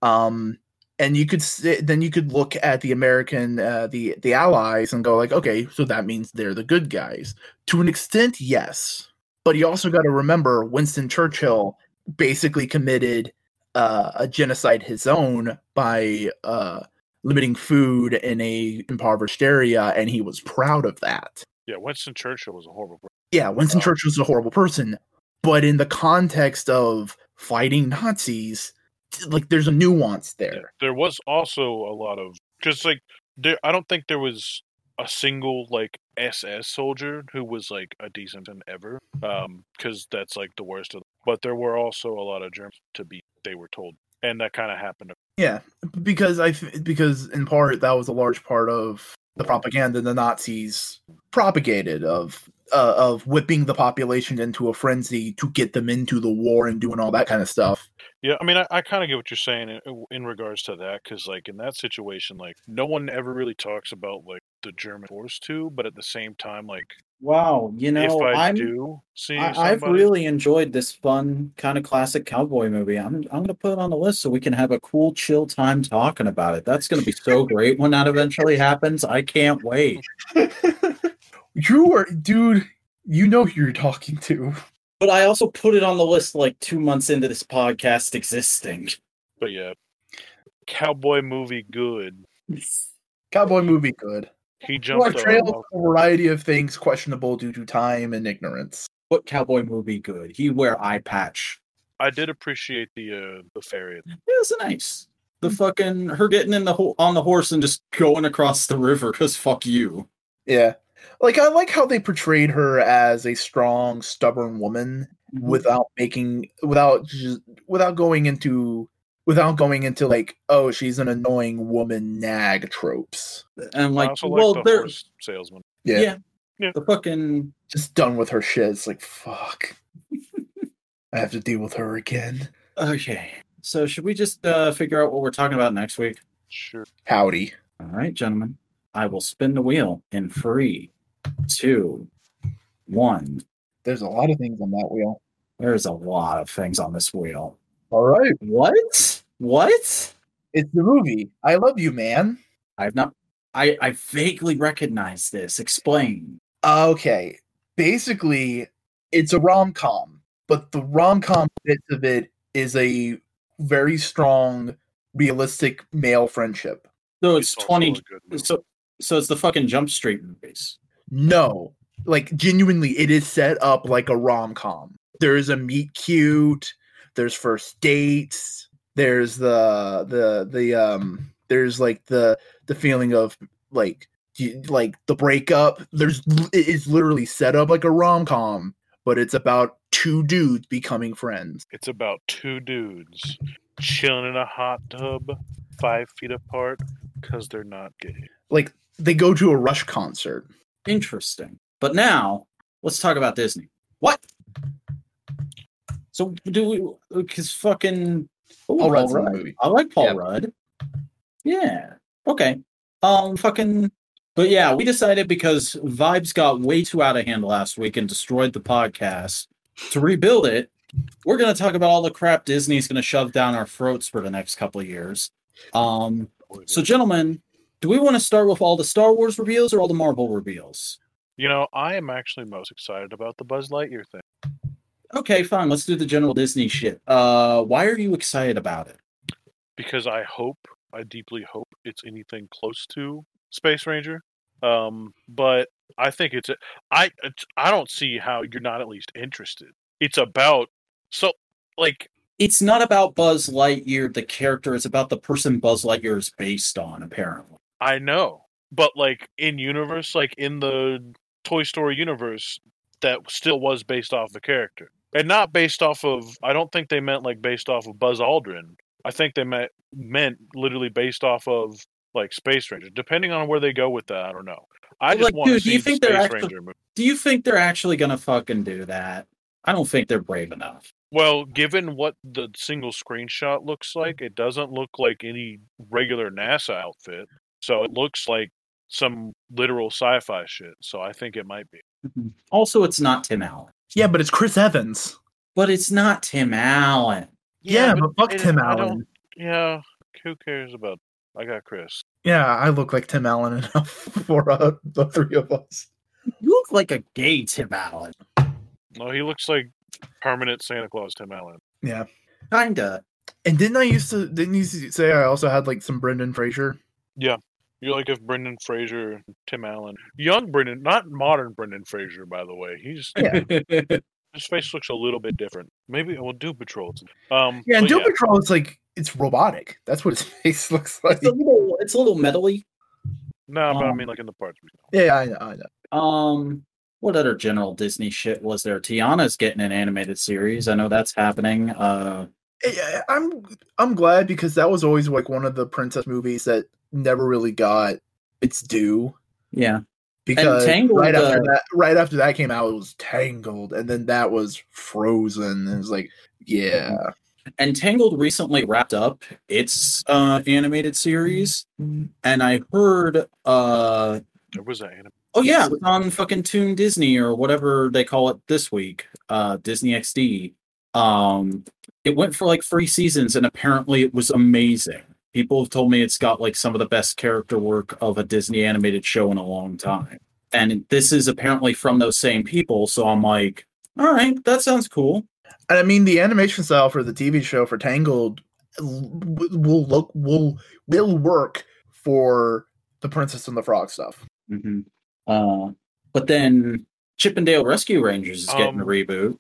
Um, and you could s- then you could look at the American uh, the the Allies and go like, okay, so that means they're the good guys to an extent, yes. But you also got to remember Winston Churchill basically committed uh, a genocide his own by uh, limiting food in a impoverished area, and he was proud of that. Yeah, Winston Churchill was a horrible person. Yeah, Winston Wow. Churchill was a horrible person, but in the context of fighting Nazis, like there's a nuance there. There was also a lot of because like there, I don't think there was a single like SS soldier who was like a decent and ever, um, because that's like the worst of. Them. But there were also a lot of Germans to be. They were told, and that kind of happened. Yeah, because I because in part that was a large part of the propaganda the Nazis propagated of uh, of whipping the population into a frenzy to get them into the war and doing all that kind of stuff. Yeah, I mean, I, I kind of get what you're saying in, in regards to that, because like in that situation, like no one ever really talks about like the German force too, but at the same time, like Wow, you know, if I I'm do see I, I've really enjoyed this fun kind of classic cowboy movie. I'm I'm gonna put it on the list so we can have a cool, chill time talking about it. That's gonna be so [LAUGHS] great when that eventually happens. I can't wait. [LAUGHS] you are, dude. You know who you're talking to. But I also put it on the list like two months into this podcast existing. but yeah, cowboy movie good. Cowboy movie, good. He Well, jumped trail off. a variety of things questionable due to time and ignorance. What cowboy movie good? He wear eye patch. I did appreciate the uh the ferry. It was nice. The fucking her getting in the ho- on the horse and just going across the river because fuck you. Yeah, like I like how they portrayed her as a strong, stubborn woman without making without just without going into without going into like oh she's an annoying woman nag tropes and I like also well like the they're salesman. yeah, yeah. Yeah. the fucking just done with her shit it's like fuck [LAUGHS] i have to deal with her again okay. So should we just uh figure out what we're talking about next week? Sure. howdy All right, gentlemen. I will spin the wheel in three, two, one. there's a lot of things on that wheel There's a lot of things on this wheel. all right What? What? it's the movie i love you man I've not. I I vaguely recognize this. Explain. okay basically it's a rom-com but the rom-com bits of it is a very strong realistic male friendship So it's also twenty. a good movie. So so it's the fucking Jump Street movies. No, like genuinely, it is set up like a rom com. There is a meet cute. There's first dates. There's the the the um. There's like the the feeling of like you- like the breakup. There's it is literally set up like a rom com, but it's about two dudes becoming friends. It's about two dudes chilling in a hot tub, five feet apart, because they're not gay. Like they go to a Rush concert. Interesting. But now let's talk about Disney. What? So do we? Because fucking Ooh, Paul Rudd's Rudd. movie. I like Paul Yeah. Rudd. Yeah. Okay. Um. Fucking. But yeah, we decided because vibes got way too out of hand last week and destroyed the podcast. To rebuild it, we're going to talk about all the crap Disney's going to shove down our throats for the next couple of years. Um. So, gentlemen, do we want to start with all the Star Wars reveals or all the Marvel reveals? You know, I am actually most excited about the Buzz Lightyear thing. Okay, fine. Let's do the general Disney shit. Uh, why are you excited about it? because I hope, I deeply hope it's anything close to Space Ranger. Um, but I think it's, a, I, it's, I don't see how you're not at least interested. It's about, so, like, It's not about Buzz Lightyear, the character. It's about the person Buzz Lightyear is based on, apparently. I know, but like in universe, like in the Toy Story universe, that still was based off the character, and not based off of. I don't think they meant like based off of Buzz Aldrin. I think they meant meant literally based off of like Space Ranger. Depending on where they go with that, I don't know. I just like, want to dude, do see you think they're Space actually- Ranger movie. Do you think they're actually to fucking do that? I don't think they're brave enough. Well, given what the single screenshot looks like, it doesn't look like any regular NASA outfit. So it looks like some literal sci-fi shit. So I think it might be. Also, it's not Tim Allen. Yeah, but it's Chris Evans. but it's not Tim Allen. Yeah, but fuck it- Tim I Allen. Yeah, who cares about? I got Chris. Yeah, I look like Tim Allen [LAUGHS] enough for uh, the three of us. You look like a gay Tim Allen. No, he looks like permanent Santa Claus Tim Allen. Yeah. Kinda. And didn't I used to? Didn't you say I also had like some Brendan Fraser? You're like if Brendan Fraser, Tim Allen, young Brendan, not modern Brendan Fraser, by the way. He's Yeah. [LAUGHS] his face looks a little bit different. Maybe we'll do Patrol. Um, Yeah, and but Doom Patrol is like it's robotic. That's what his [LAUGHS] face looks like. it's a little it's a little metally. No, but I Um, mean like in the parts. we know. Yeah, I know, I know. Um what other general Disney shit was there? Tiana's getting an animated series. I know that's happening. Uh Yeah, I'm I'm glad because that was always like one of the princess movies that never really got its due. yeah. Because Tangled, right after uh, that, right after that came out, it was Tangled, and then that was Frozen. And it was like, yeah, And Tangled recently wrapped up its uh animated series. And I heard uh There was an anime. Oh yeah, it was on fucking Toon Disney or whatever they call it this week, uh, Disney XD. Um, it went for like three seasons, and apparently it was amazing. People have told me it's got like some of the best character work of a Disney animated show in a long time. And this is apparently from those same people, so I'm like, all right, that sounds cool. and I mean the animation style for the TV show for Tangled will look will will work for the Princess and the Frog stuff. hmm Uh, but then Chippendale Rescue Rangers is getting a Um, reboot.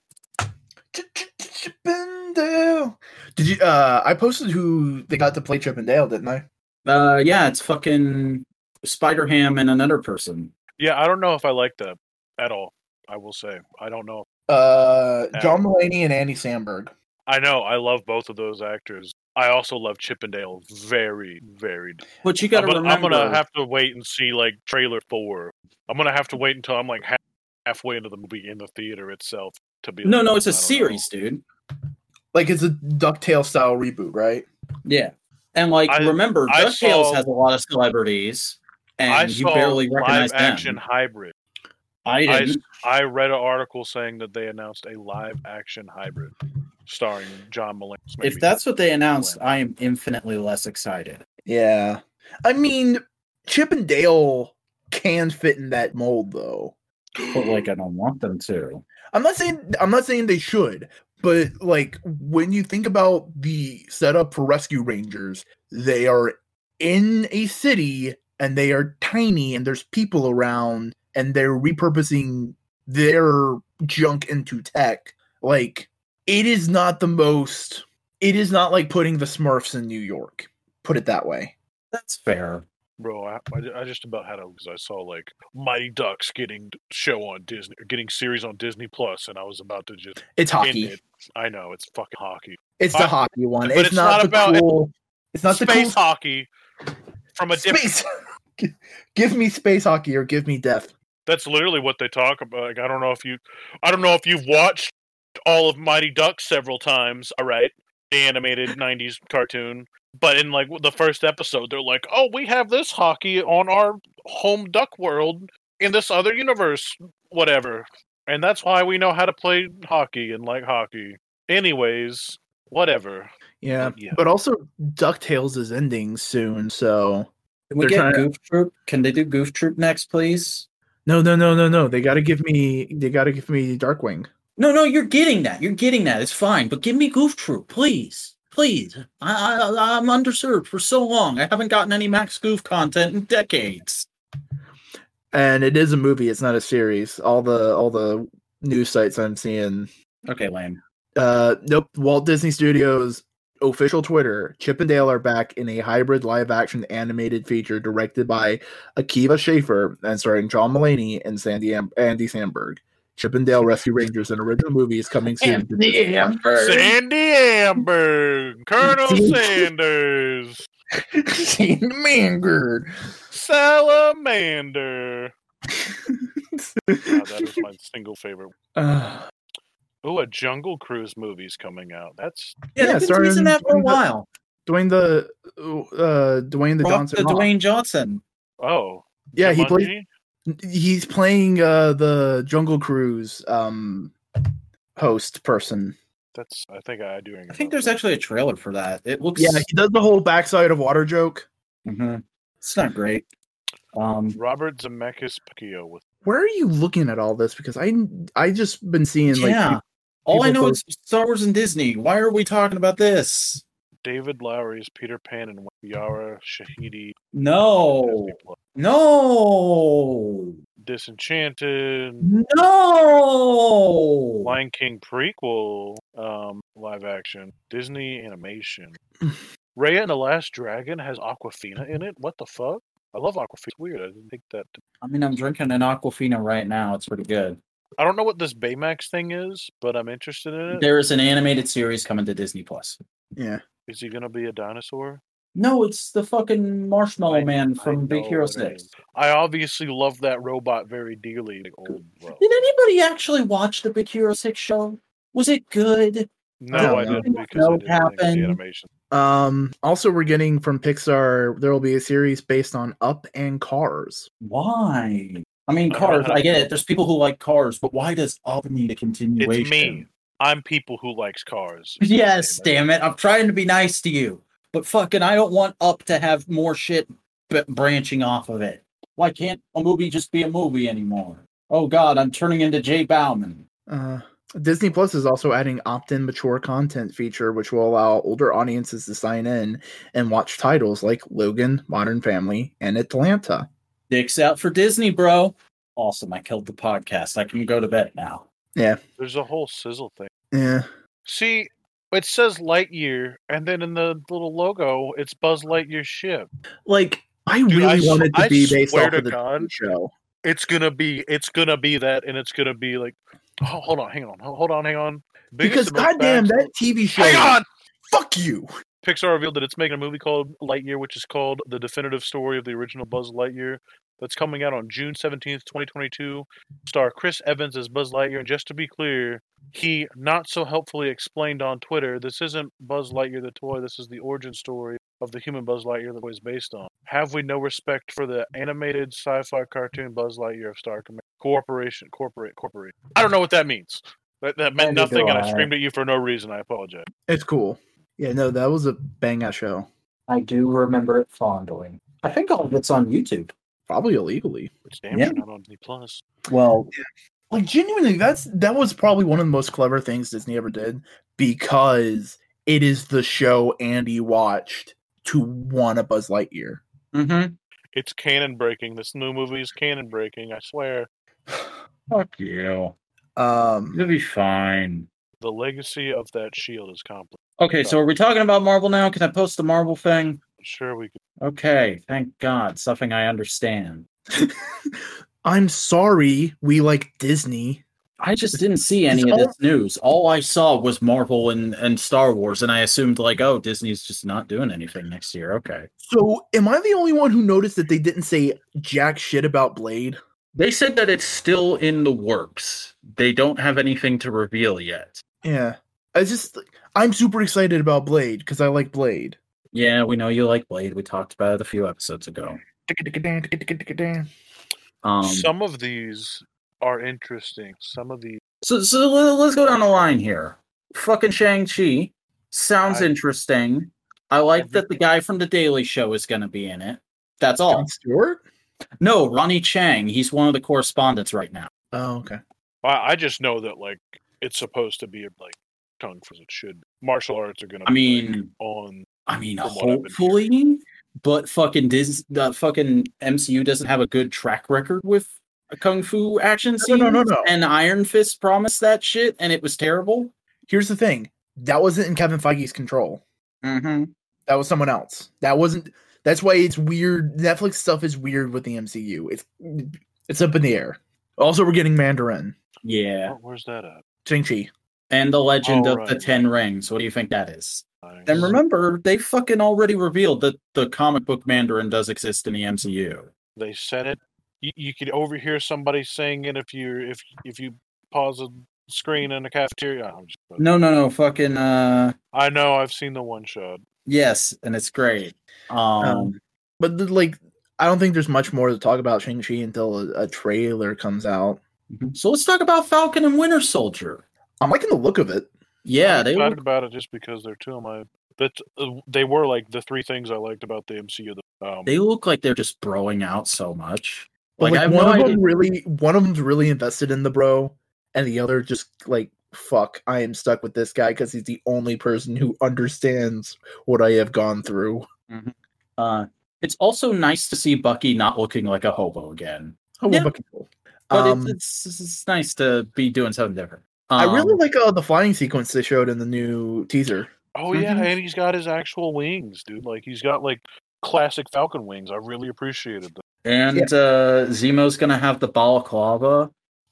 Chippendale. Did you? Uh, I posted who they got to play Chippendale, didn't I? Uh, yeah, it's fucking Spider Ham and another person. Yeah, I don't know if I like that at all. I will say I don't know. Uh, John Mulaney and Andy Samberg. I know I love both of those actors. I also love Chippendale very, very. But you I'm got to gonna, I'm gonna have to wait and see like trailer four. I'm gonna have to wait until I'm like half, halfway into the movie in the theater itself to be. no, like, no, it's a I don't know. series, dude. Like it's a Ducktale style reboot, right? Yeah, and like I- remember, I Ducktales saw- has a lot of celebrities, and I you saw barely recognize live action them. hybrid. I I, didn't. I read an article saying that they announced a live action hybrid starring John Mulaney. if that's what they announced, I am infinitely less excited. Yeah. I mean, Chip and Dale can fit in that mold, though. But like, I don't want them to. I'm not saying I'm not saying they should, but like when you think about the setup for Rescue Rangers, they are in a city and they are tiny and there's people around and they're repurposing their junk into tech. Like it is not the most it is not like putting the Smurfs in New York. Put it that way. That's fair. Bro, I, I, I just about had a because I saw like Mighty Ducks getting show on Disney, getting series on Disney Plus, and I was about to just It's end hockey. it. I know it's fucking hockey, It's the Ho- hockey one. but It's, it's not, not about- cool. It's not the space cool hockey from a different. space. [LAUGHS] give me space hockey or give me death. That's literally what they talk about. Like, I don't know if you, I don't know if you've watched all of Mighty Ducks several times. All right, the animated '90s cartoon. But in like the first episode, they're like, "Oh, we have this hockey on our home duck world in this other universe, whatever." And that's why we know how to play hockey and like hockey. Anyways, whatever. Yeah. Yeah. But also DuckTales is ending soon, so Can we get trying to- Goof Troop? Can they do Goof Troop next, please? no no no no no. They gotta give me they gotta give me Darkwing. No, no, you're getting that. You're getting that. It's fine. But give me Goof Troop, please. Please. I, I, I'm underserved for so long. I haven't gotten any Max Goof content in decades. And it is a movie, it's not a series. All the all the news sites I'm seeing. Okay, lame. Uh nope, Walt Disney Studios official Twitter, Chip and Dale are back in a hybrid live action animated feature directed by Akiva Schaffer and starring John Mulaney and Sandy Am- Andy Samberg. Chip and Dale Rescue Rangers, an original movie, is coming soon. to Disney Plus. Sandy Amber, Colonel [LAUGHS] Sanders, [LAUGHS] Sandberg. Salamander. God, that is my [LAUGHS] single favorite. Uh, Oh, a Jungle Cruise movie's coming out. That's Yeah, Yeah, they've been starring- teasing that for a while. Dwayne the uh Dwayne the Rock Johnson. the Rock. Dwayne Johnson. oh Yeah, he plays. He's playing uh the Jungle Cruise um host person. That's. I think I do. I think there's actually a trailer for that. It looks. Yeah, he does the whole backside of water joke. Mhm. It's not great. Um, Robert Zemeckis Pinocchio with Where are you looking at all this? Because I I just been seeing like yeah. All I know post- is Star Wars and Disney. Why are we talking about this? David Lowery as Peter Pan and Yara Shahidi. No. No. Disenchanted. No. Lion King prequel, um, live action, Disney animation. [SIGHS] Raya and the Last Dragon has Awkwafina in it. What the fuck? I love Aquafina. It's weird. I didn't think that. I mean, I'm drinking an Aquafina right now. It's pretty good. I don't know what this Baymax thing is, but I'm interested in it. There is an animated series coming to Disney Plus. yeah. Is he gonna be a dinosaur? No, it's the fucking Marshmallow I- Man I from Big Hero 6. I obviously love that robot very dearly. Like old bro. Did anybody actually watch the Big Hero 6 show? Was it good? No, don't I didn't because Know I what didn't think the happened. animation. Um. Also, we're getting from Pixar. There will be a series based on Up and Cars. Why? I mean, Cars. I get it. There's people who like Cars, but why does Up need a continuation? It's me. I'm people who likes cars. [LAUGHS] Yes, damn it. I'm trying to be nice to you. But fucking, I don't want Up to have more shit b- branching off of it. Why can't a movie just be a movie anymore? Oh god, I'm turning into Jay Bauman. Uh, Disney Plus is also adding opt-in mature content feature, which will allow older audiences to sign in and watch titles like Logan, Modern Family, and Atlanta. Dicks out for Disney, bro. Awesome. I killed the podcast. I can go to bed now. Yeah. There's a whole sizzle thing. Yeah. See, it says Lightyear, and then in the little logo, it's Buzz Lightyear's ship. Like I Dude, I really s- wanted to I be based off of the God. Show. It's gonna be, it's gonna be that, and it's gonna be like, oh, hold on, hang on, hold on, hang on. Because Biggest most goddamn, that TV show. Hang on. Fuck you. Pixar revealed that it's making a movie called Lightyear, which is called the definitive story of the original Buzz Lightyear. That's coming out on June 17th, 2022. Star Chris Evans as Buzz Lightyear. And just to be clear, he not so helpfully explained on Twitter this isn't Buzz Lightyear the toy, this is the origin story of the human Buzz Lightyear the toy is based on. Have we no respect for the animated sci fi cartoon Buzz Lightyear of Star Command? Corporation, corporate, corporate. I don't know what that means. That, that meant nothing, and I I. screamed at you for no reason. I apologize. It's cool. Yeah, no, that was a bang ass show. I do remember it fondly. I think all of it's on YouTube. Probably illegally. It's damn Yeah. not on Disney Plus. Well, Like genuinely, that's that was probably one of the most clever things Disney ever did because it is the show Andy watched to want a Buzz Lightyear. mm-hmm. It's canon breaking. This new movie is canon breaking. I swear. [SIGHS] fuck you. Um, You'll be fine. The legacy of that shield is complex. Okay, so are we talking about Marvel now? Can I post the Marvel thing? Sure, we can. Okay, thank God. Something I understand. [LAUGHS] I'm sorry, we like Disney. I just didn't see any of this news. All I saw was Marvel and, and Star Wars, and I assumed like, oh, Disney's just not doing anything next year. Okay. So, am I the only one who noticed that they didn't say jack shit about Blade? They said that it's still in the works. They don't have anything to reveal yet. Yeah, I just I'm super excited about Blade because I like Blade. Yeah, we know you like Blade. We talked about it a few episodes ago. Um, Some of these are interesting. Some of these. so so let's go down the line here. Fucking Shang Chi sounds I- interesting. I like that the guy from the Daily Show is going to be in it. That's all. Jon Stewart? No, Ronny Chieng. He's one of the correspondents right now. Oh, okay. I, I just know that like it's supposed to be like kung fu. as It should. Be. Martial arts are gonna. I be, like, mean, on. I mean, From what I've been hopefully, but fucking Dis, the fucking MCU doesn't have a good track record with a kung fu action No, scenes. no, no, no. And Iron Fist promised that shit, and it was terrible. Here's the thing: that wasn't in Kevin Feige's control. Mm-hmm. That was someone else. That wasn't. That's why it's weird. Netflix stuff is weird with the MCU. It's it's up in the air. Also, we're getting Mandarin, Yeah, where's that at? Shang Chi. And the Legend Oh, of the. Ten Rings. What do you think that is? Nice. And remember, they fucking already revealed that the comic book Mandarin does exist in the MCU. they said it. You, you could overhear somebody saying it if you if if you pause a screen in the cafeteria. I'm just, No, no, no, fucking uh, I know. I've seen the one shot. yes, and it's great. Um, Um, But the, like, I don't think there's much more to talk about Shang Chi until a, a trailer comes out. so let's talk about Falcon and Winter Soldier. I'm liking the look of it. Yeah, I'm they excited look, about it just because they're two of my that uh, they were like the three things I liked about the MCU. Um, they look like they're just broing out so much. But, Like, like, one no of idea. them really, one of them's really invested in the bro, and the other just like, fuck, I am stuck with this guy because he's the only person who understands what I have gone through. Uh, it's also nice to see Bucky not looking like a hobo again. Oh, Yeah. well, fucking cool. But Um, it's, it's it's nice to be doing something different. I really Um, like uh, the flying sequence they showed in the new teaser. oh yeah, Mhm. and he's got his actual wings, dude. Like he's got like classic Falcon wings. I really appreciated that. and uh, Zemo's gonna have the balaclava.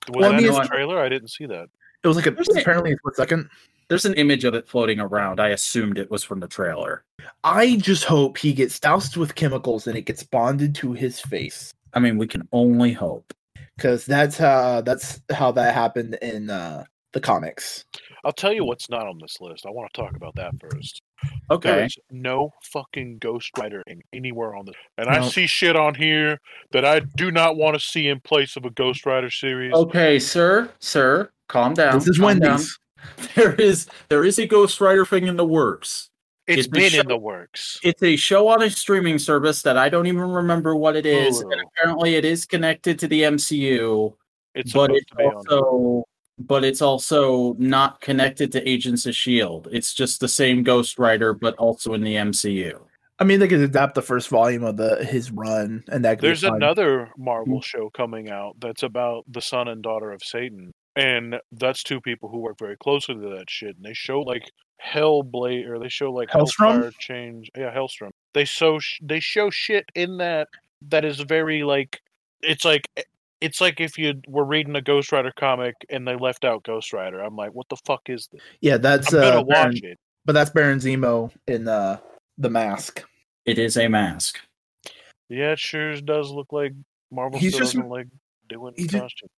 Was Well, that in the trailer? I didn't see that. It was like a There's a- apparently a split second. There's an image of it floating around. I assumed it was from the trailer. I just hope he gets doused with chemicals and it gets bonded to his face. I mean, we can only hope. because that's how that's how that happened in uh, the comics. I'll tell you what's not on this list. I want to talk about that first. Okay. is no fucking Ghost Rider in anywhere on this, and I see shit on here that I do not want to see in place of a Ghost Rider series. Okay, sir, sir, calm down. this is calm down. Wendy's. [LAUGHS] There is there is a Ghost Rider thing in the works. it's it's the been show- in the works. It's a show on a streaming service that I don't even remember what it is. And apparently, it is connected to the MCU, It's but supposed it's to be also but it's also not connected to Agents of Shield. It's just the same Ghost Rider, but also in the MCU. I mean, they could adapt the first volume of the his run, and that could There's fine. another. Marvel mm-hmm. show coming out that's about the son and daughter of Satan, and that's two people who work very closely to that shit. And they show like Hellblade, or they show like Helstrom? Hellfire Change. Yeah, Helstrom. They show sh- they show shit in that that is very like it's like it's like if you were reading a Ghost Rider comic and they left out Ghost Rider. I'm like, what the fuck is this? Yeah, that's I'm gonna uh, Baron, watch it. but that's Baron Zemo in uh, the mask. It is a mask. Yeah, it sure does look like Marvel He's just- doesn't like doing he just- costume.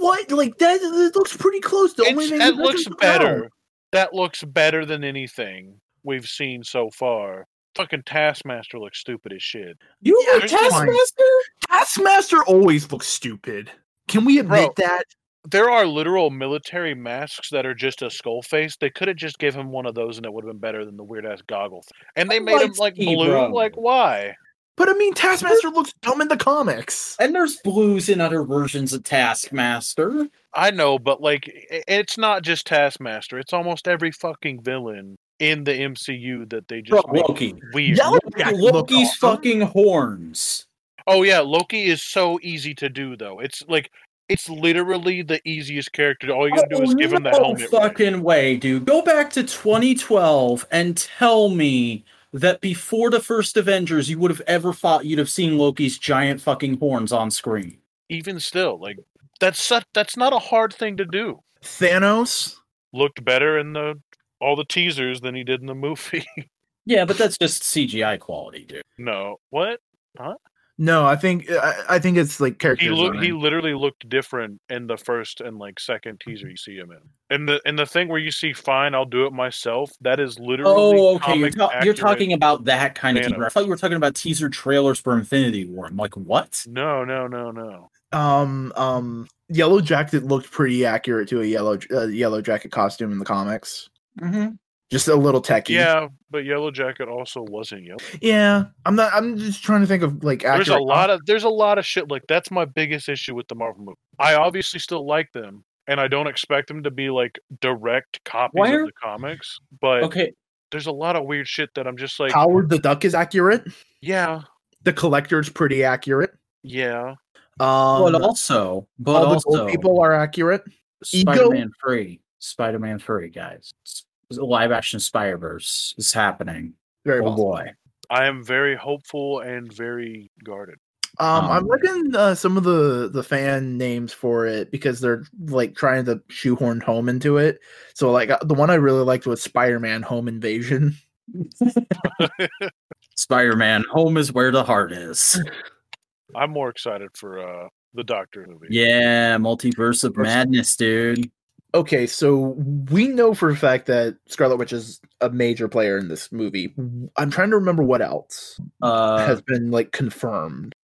What? Like that? It looks pretty close. The only It's, thing that is looks that's better. That looks better than anything we've seen so far. Fucking Taskmaster looks stupid as shit. You Yeah, were there's fine. Taskmaster? Taskmaster always looks stupid. Can we admit Bro. that? There are literal military masks that are just a skull face. They could have just given him one of those and it would have been better than the weird ass goggle. thing. And they I made him like like blue. Rogers. Like why? But I mean, Taskmaster looks dumb in the comics. And there's blues in other versions of Taskmaster. I know, but like it's not just Taskmaster. It's almost every fucking villain in the MCU that they just make Loki. weird. Yellow Jacket Loki's fucking horns. Oh yeah, Loki is so easy to do though. It's like it's literally the easiest character. All you gotta do is give him that no helmet. ring. fucking way, dude. Go back to 2012 and tell me that before the first Avengers, you would have ever thought you'd have seen Loki's giant fucking horns on screen. Even still, like that's such, that's not a hard thing to do. Thanos. Looked better in the all the teasers than he did in the movie. [LAUGHS] Yeah, but that's just CGI quality, dude. no, what? Huh? No, I think I, I think it's like character. He look he literally looked different in the first and like second teaser you see him in. And the and the thing where you see fine, I'll do it myself. That is literally. Oh, okay. You're, ta- you're talking about that kind of teaser. I thought you were talking about teaser trailers for Infinity War. I'm like, what? No, no, no, no. um um Yellow Jacket looked pretty accurate to a yellow uh, Yellow Jacket costume in the comics. Mm-hmm. Just a little techy. Yeah, but Yellow Jacket also wasn't yellow. Yeah. I'm not. I'm just trying to think of like accurate. There's a lot of there's a lot of shit like that's my biggest issue with the Marvel movie. I obviously still like them, and I don't expect them to be like direct copies Where- of the comics. But Okay. there's a lot of weird shit that I'm just like, Howard the Duck is accurate. yeah, The Collector's pretty accurate. yeah. Um, But also, but all the also, people are accurate. Ego- Spider-Man free, Spider-Man free, guys. It's- Live action Spider Verse is happening. Very Oh possible. boy. I am very hopeful and very guarded. Um, I'm Um, looking uh, some of the the fan names for it because they're like trying to shoehorn home into it. So like uh, the one I really liked was Spider-Man Home Invasion. [LAUGHS] Spider-Man, home is where the heart is. I'm more excited for uh the Doctor movie. Yeah, multiverse of madness, dude. Okay, so we know for a fact that Scarlet Witch is a major player in this movie. I'm trying to remember what else Uh, has been like confirmed.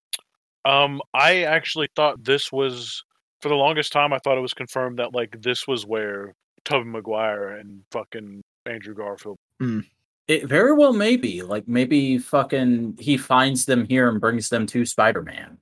Um, I actually thought this was for the longest time. I thought it was confirmed that like this was where Tobey Maguire and fucking Andrew Garfield. It very well may be. Like maybe fucking he finds them here and brings them to Spider-Man.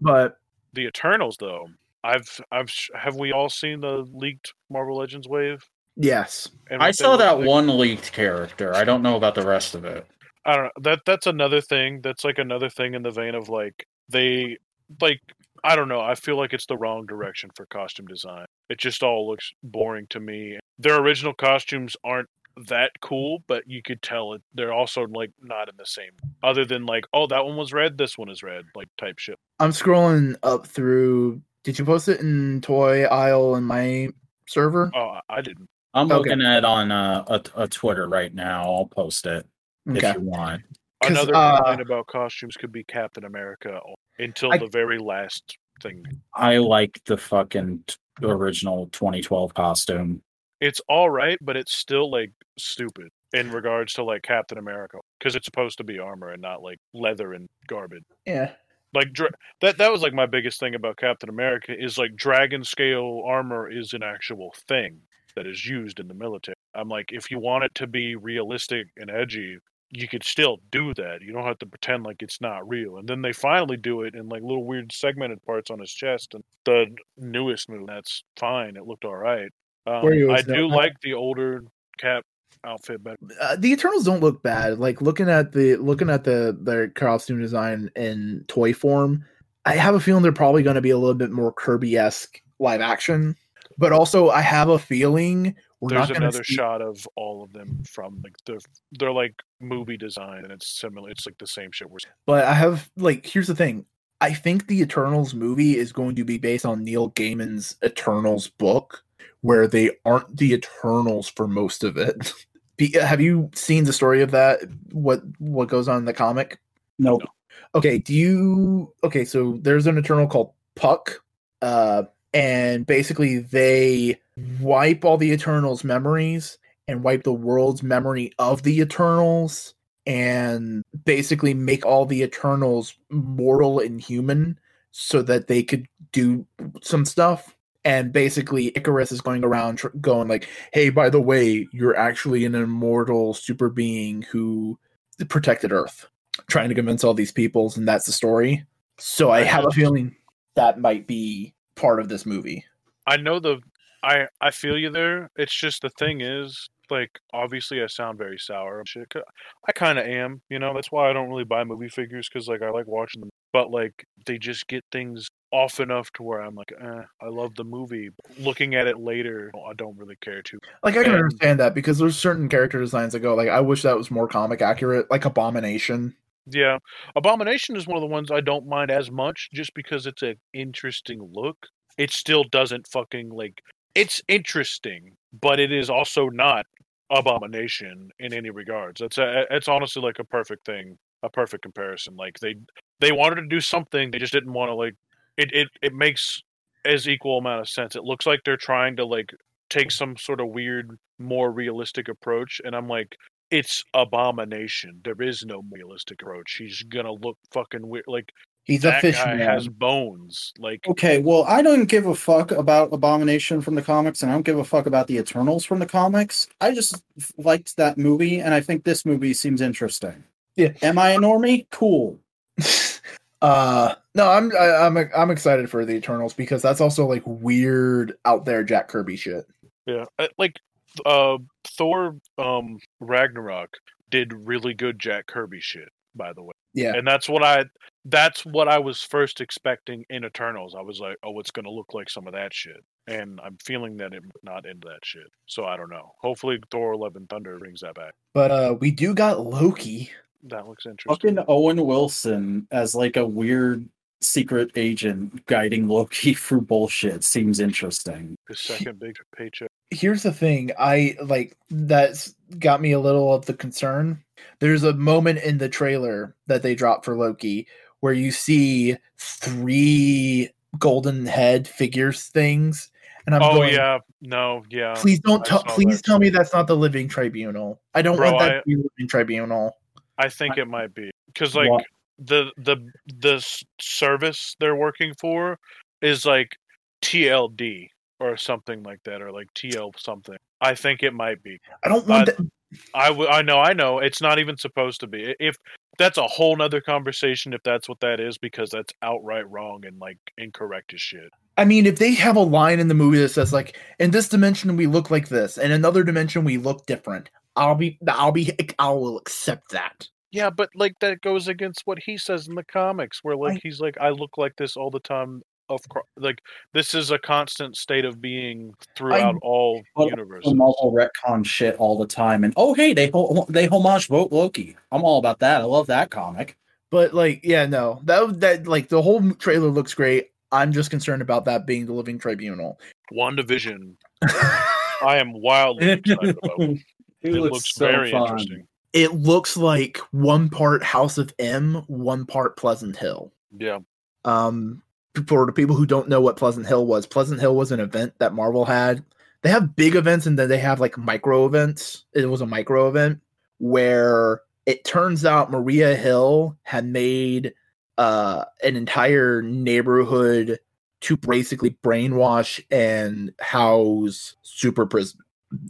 But The Eternals, though, I've I've sh- have we all seen the leaked Marvel Legends wave? yes, And I saw that like? one leaked character. I don't know about the rest of it. I don't know. That that's another thing. That's like another thing in the vein of like they like I don't know. I feel like it's the wrong direction for costume design. It just all looks boring to me. Their original costumes aren't that cool, but you could tell it they're also like not in the same. Other than like, oh, that one was red, this one is red, like type shit. I'm scrolling up through. Did you post it in Toy Aisle in my server? Oh, I I didn't. I'm Okay. looking at it on uh, a, a Twitter right now. I'll post it Okay. if you want. Another uh, complaint about costumes could be Captain America until I- the very last thing. I like the fucking t- original 2012 costume. It's all right, but it's still like stupid in regards to like Captain America because it's supposed to be armor and not like leather and garbage. Yeah. Like dra- that that was like my biggest thing about Captain America is like dragon scale armor is an actual thing that is used in the military. I'm like if you want it to be realistic and edgy, you could still do that. You don't have to pretend like it's not real. And then they finally do it in like little weird segmented parts on his chest and the newest movie that's fine. It looked all right. Um, I do that- like the older Cap outfit better. Uh, the Eternals don't look bad. Like looking at the looking at the their costume design in toy form, I have a feeling they're probably going to be a little bit more Kirby esque live action. But also, I have a feeling we're There's not going another see. shot of all of them from like they're they're like movie design and it's similar. It's like the same shit. We're Seeing. But I have like here's the thing. I think the Eternals movie is going to be based on Neil Gaiman's Eternals book, where they aren't the Eternals for most of it. [LAUGHS] Have you seen the story of that? What what goes on in the comic? Nope. Okay, do you okay, so there's an Eternal called Puck, uh, and basically they wipe all the Eternals' memories and wipe the world's memory of the Eternals and basically make all the Eternals mortal and human so that they could do some stuff. And basically, Ikaris is going around tr- going like, "Hey, by the way, you're actually an immortal super being who protected Earth." Trying to convince all these peoples, and that's the story. So I have a feeling that might be part of this movie. I know the I I feel you there. It's just the thing is like obviously I sound very sour. Shit, I kind of am. You know that's why I don't really buy movie figures because like I like watching them, but like they just get things off enough to where I'm like, eh, I love the movie. Looking at it later, I don't really care too. Like I can And- understand that because there's certain character designs that go like, I wish that was more comic accurate, like Abomination. Yeah, Abomination is one of the ones I don't mind as much, just because it's an interesting look. It still doesn't fucking like. It's interesting, but it is also not Abomination in any regards. That's a, it's honestly like a perfect thing, a perfect comparison. Like they they wanted to do something, they just didn't want to like. It it it makes as equal amount of sense. It looks like they're trying to like take some sort of weird, more realistic approach, and I'm like, it's abomination. There is no realistic approach. He's gonna look fucking weird. Like He's a that fish guy man. has bones. Like Okay, well, I don't give a fuck about Abomination from the comics, and I don't give a fuck about the Eternals from the comics. I just liked that movie, and I think this movie seems interesting. Yeah. Am I a normie? Cool. [LAUGHS] uh no, I'm I, I'm I'm excited for the Eternals because that's also like weird out there Jack Kirby shit. yeah, like uh, Thor um, Ragnarok did really good Jack Kirby shit. By the way, Yeah. and that's what I that's what I was first expecting in Eternals. I was like, oh, it's gonna look like some of that shit, and I'm feeling that it not into that shit. So I don't know. Hopefully, Thor: Love and Thunder brings that back. But uh we do got Loki. That looks interesting. Fucking Owen Wilson as like a weird secret agent guiding Loki [LAUGHS] through bullshit seems interesting. His second big paycheck. Here's the thing, I like that's got me a little of the concern. There's a moment in the trailer that they drop for Loki where you see three golden head figures things and I'm oh going yeah, no, yeah. please don't I tell please that. tell me that's not the living tribunal i don't Bro, want that I- to be living tribunal I think it might be because like What? the the the service they're working for is like TLD. or something like that, or like TL something. I think it might be. I don't want that. I, w- I know, I know. It's not even supposed to be. If that's a whole nother conversation, if that's what that is, because that's outright wrong and like incorrect as shit. I mean, if they have a line in the movie that says like, "In this dimension we look like this, in another dimension we look different," I'll be, I'll be, I will accept that. Yeah, but like that goes against what he says in the comics, where like I- he's like, I look like this all the time. Of cro- like this is a constant state of being throughout all Well, universes. The Marvel retcon shit all the time, and oh hey, they ho- they homage vote Loki. I'm all about that. I love that comic. But like, yeah, no, that that like the whole trailer looks great. I'm just concerned about that being the Living Tribunal. WandaVision, I am wildly excited about. It, [LAUGHS] It it looks looks so very fun. interesting. it looks like one part House of M, one part Pleasant Hill. Yeah, Um, for the people who don't know what Pleasant Hill was, Pleasant Hill was an event that Marvel had. They have big events and then they have like micro events. It was a micro event where it turns out Maria Hill had made uh an entire neighborhood to basically brainwash and house super prison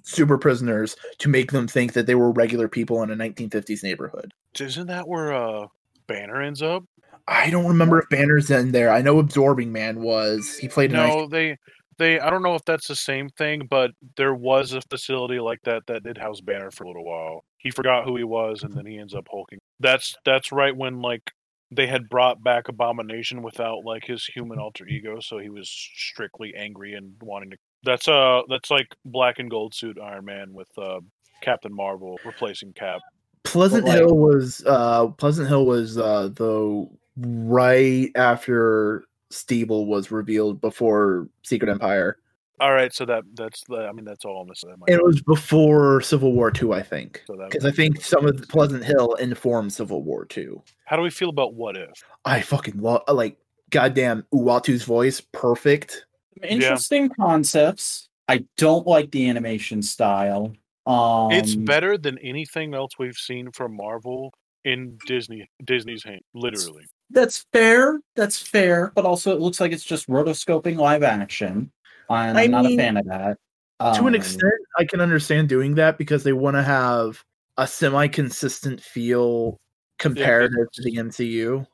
super prisoners to make them think that they were regular people in a 1950s neighborhood. isn't that where uh Banner ends up? I don't remember if Banner's in there. I know Absorbing Man was. He played No, they they. I don't know if that's the same thing, but there was a facility like that that did house Banner for a little while. He forgot who he was, and then he ends up hulking. That's that's right when like they had brought back Abomination without like his human alter ego, so he was strictly angry and wanting to. That's uh that's like black and gold suit Iron Man with uh Captain Marvel replacing Cap. Pleasant like- Hill was uh Pleasant Hill was uh the right after Steeble was revealed before Secret Empire. All right, so that that's the. I mean, that's all I'm gonna say. That might- It was before Civil War Two, I think. so Because I think some of Pleasant Hill informed Civil War Two. How do we feel about What If? I fucking love like goddamn Uatu's voice, perfect. Interesting concepts. I don't like the animation style. Um, it's better than anything else we've seen from Marvel in Disney Disney's hand, literally. That's fair. That's fair. But also, it looks like it's just rotoscoping live action. And I I'm not mean, a fan of that. to an Um, extent, I can understand doing that because they want to have a semi-consistent feel comparative to the MCU.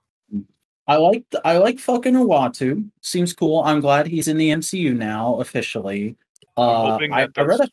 I like I like fucking Uatu. Seems cool. I'm glad he's in the MCU now officially. I'm Uh, I, I read a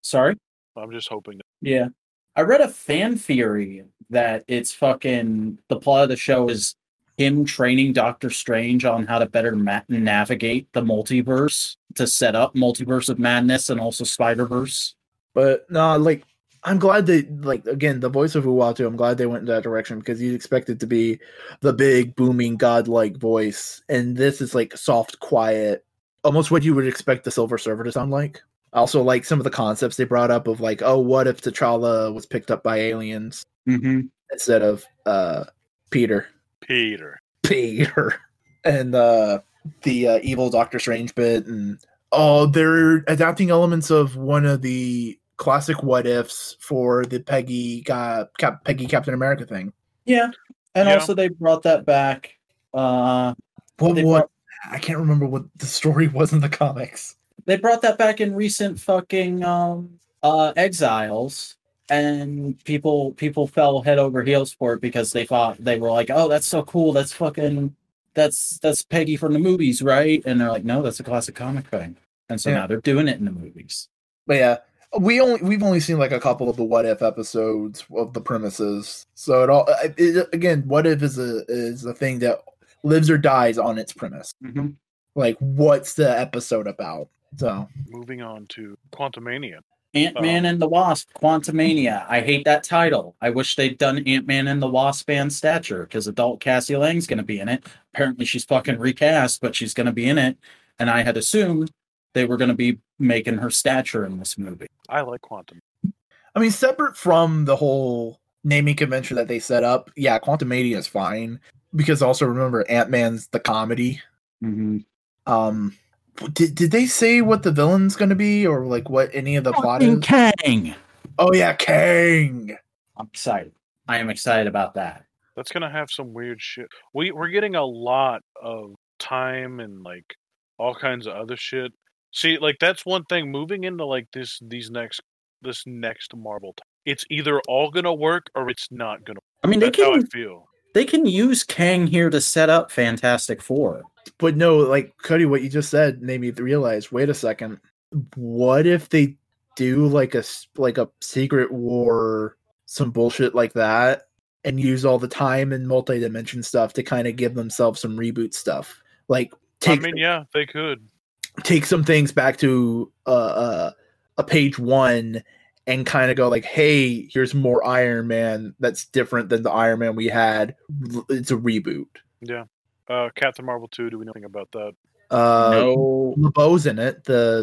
sorry. I'm just hoping that Yeah. I read a fan theory that it's fucking the plot of the show is him training Doctor Strange on how to better ma- navigate the multiverse to set up Multiverse of Madness and also Spider Verse. But no, like I'm glad they like again the voice of Uatu. I'm glad they went in that direction because you'd expect it to be the big booming godlike voice, and this is like soft, quiet, almost what you would expect the Silver Surfer to sound like. Also like some of the concepts they brought up of like, oh, what if T'Challa was picked up by aliens Mm-hmm. instead of uh Peter? Peter. Peter and uh the uh, evil Doctor Strange bit and oh they're adapting elements of one of the classic what ifs for the Peggy got Cap, Peggy Captain America thing. Yeah. And Yeah. also they brought that back. Uh What They what I can't remember what the story [LAUGHS] was in the comics. they brought that back in recent fucking um uh exiles and people people fell head over heels for it because they thought they were like oh that's so cool that's fucking that's that's peggy from the movies right and they're like no that's a classic comic thing and so Yeah. now they're doing it in the movies But yeah, we only we've only seen like a couple of the what if episodes of the premises. So it all it, it- again, what if is a is a thing that lives or dies on its premise. Mm-hmm. Like what's the episode about? So Moving on to Quantumania. Ant-man and the wasp quantumania i hate that title i wish they'd done ant-man and the wasp and stature because adult cassie lang's going to be in it apparently she's fucking recast but she's going to be in it and i had assumed they were going to be making her stature in this movie I like Quantum. I mean, separate from the whole naming convention that they set up, yeah, Quantum Mania is fine because also remember Ant Man's the comedy. mm-hmm. Um, did did they say what the villain's going to be or like what any of the plot is? kang Oh yeah, Kang. i'm excited i am excited about that That's gonna have some weird shit. We we're getting a lot of time and like all kinds of other shit See, like that's one thing. Moving into like this, these next, this next Marvel, t- it's either all gonna work or it's not gonna. I mean, they That's how I can feel. they can use Kang here to set up Fantastic Four. But no, like Cody, what you just said made me realize. Wait a second. What if they do like a like a secret war, some bullshit like that, and use all the time and multi-dimension stuff to kind of give themselves some reboot stuff? Like take I mean, yeah, they could. take some things back to uh, uh, a page one and kind of go like, "Hey, here's more Iron Man that's different than the Iron Man we had. It's a reboot." Yeah. Uh, Captain Marvel two. Do we know anything about that? Uh, no, Rambeau's in it, the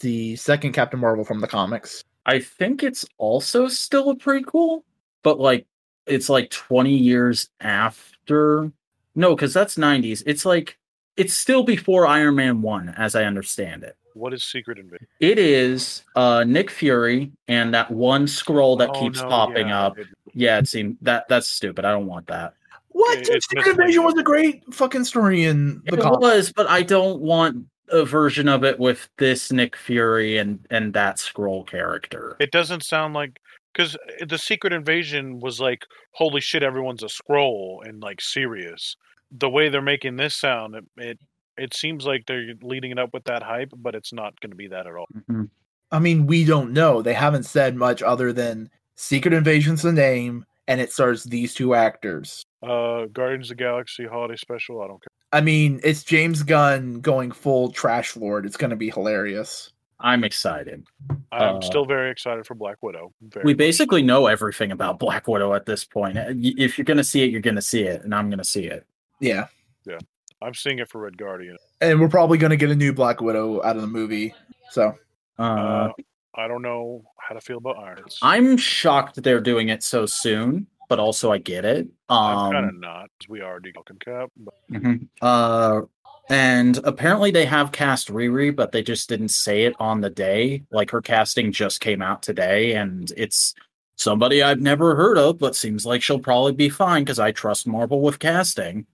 the second Captain Marvel from the comics. I think it's also still a prequel, but like it's like 20 years after. No, because that's 90s. It's like it's still before Iron Man 1, as I understand it. What is Secret Invasion? It is uh Nick Fury and that one Skrull that Oh, keeps no, popping yeah, up. it- Yeah, it seemed that that's stupid. I don't want that. What? It- Secret. Invasion was a great fucking story in the It comics. was, but I don't want a version of it with this Nick Fury and and that Skrull character. It doesn't sound like because the Secret Invasion was like, holy shit, everyone's a Skrull and like serious. The way they're making this sound, it it, it seems like they're leading it up with that hype, but it's not going to be that at all. Mhm. I mean, we don't know. They haven't said much other than Secret Invasion's the name, and it stars these two actors. Uh, Guardians of the Galaxy holiday special. I don't care. I mean, it's James Gunn going full trash lord. It's going to be hilarious. I'm excited. I'm Uh, still very excited for Black Widow. Very We much. basically know everything about Black Widow at this point. Uh, If you're going to see it, you're going to see it, and I'm going to see it. Yeah. Yeah. I'm seeing it for Red Guardian. And we're probably going to get a new Black Widow out of the movie. So, Uh, Uh, I don't know how to feel about Iron. It's- I'm shocked they're doing it so soon, but also I get it. I'm kind of Um, not. 'cause We already talking cap. But mhm. uh, and apparently they have cast Riri, but they just didn't say it on the day. Like her casting just came out today, and it's somebody I've never heard of, but seems like she'll probably be fine because I trust Marvel with casting.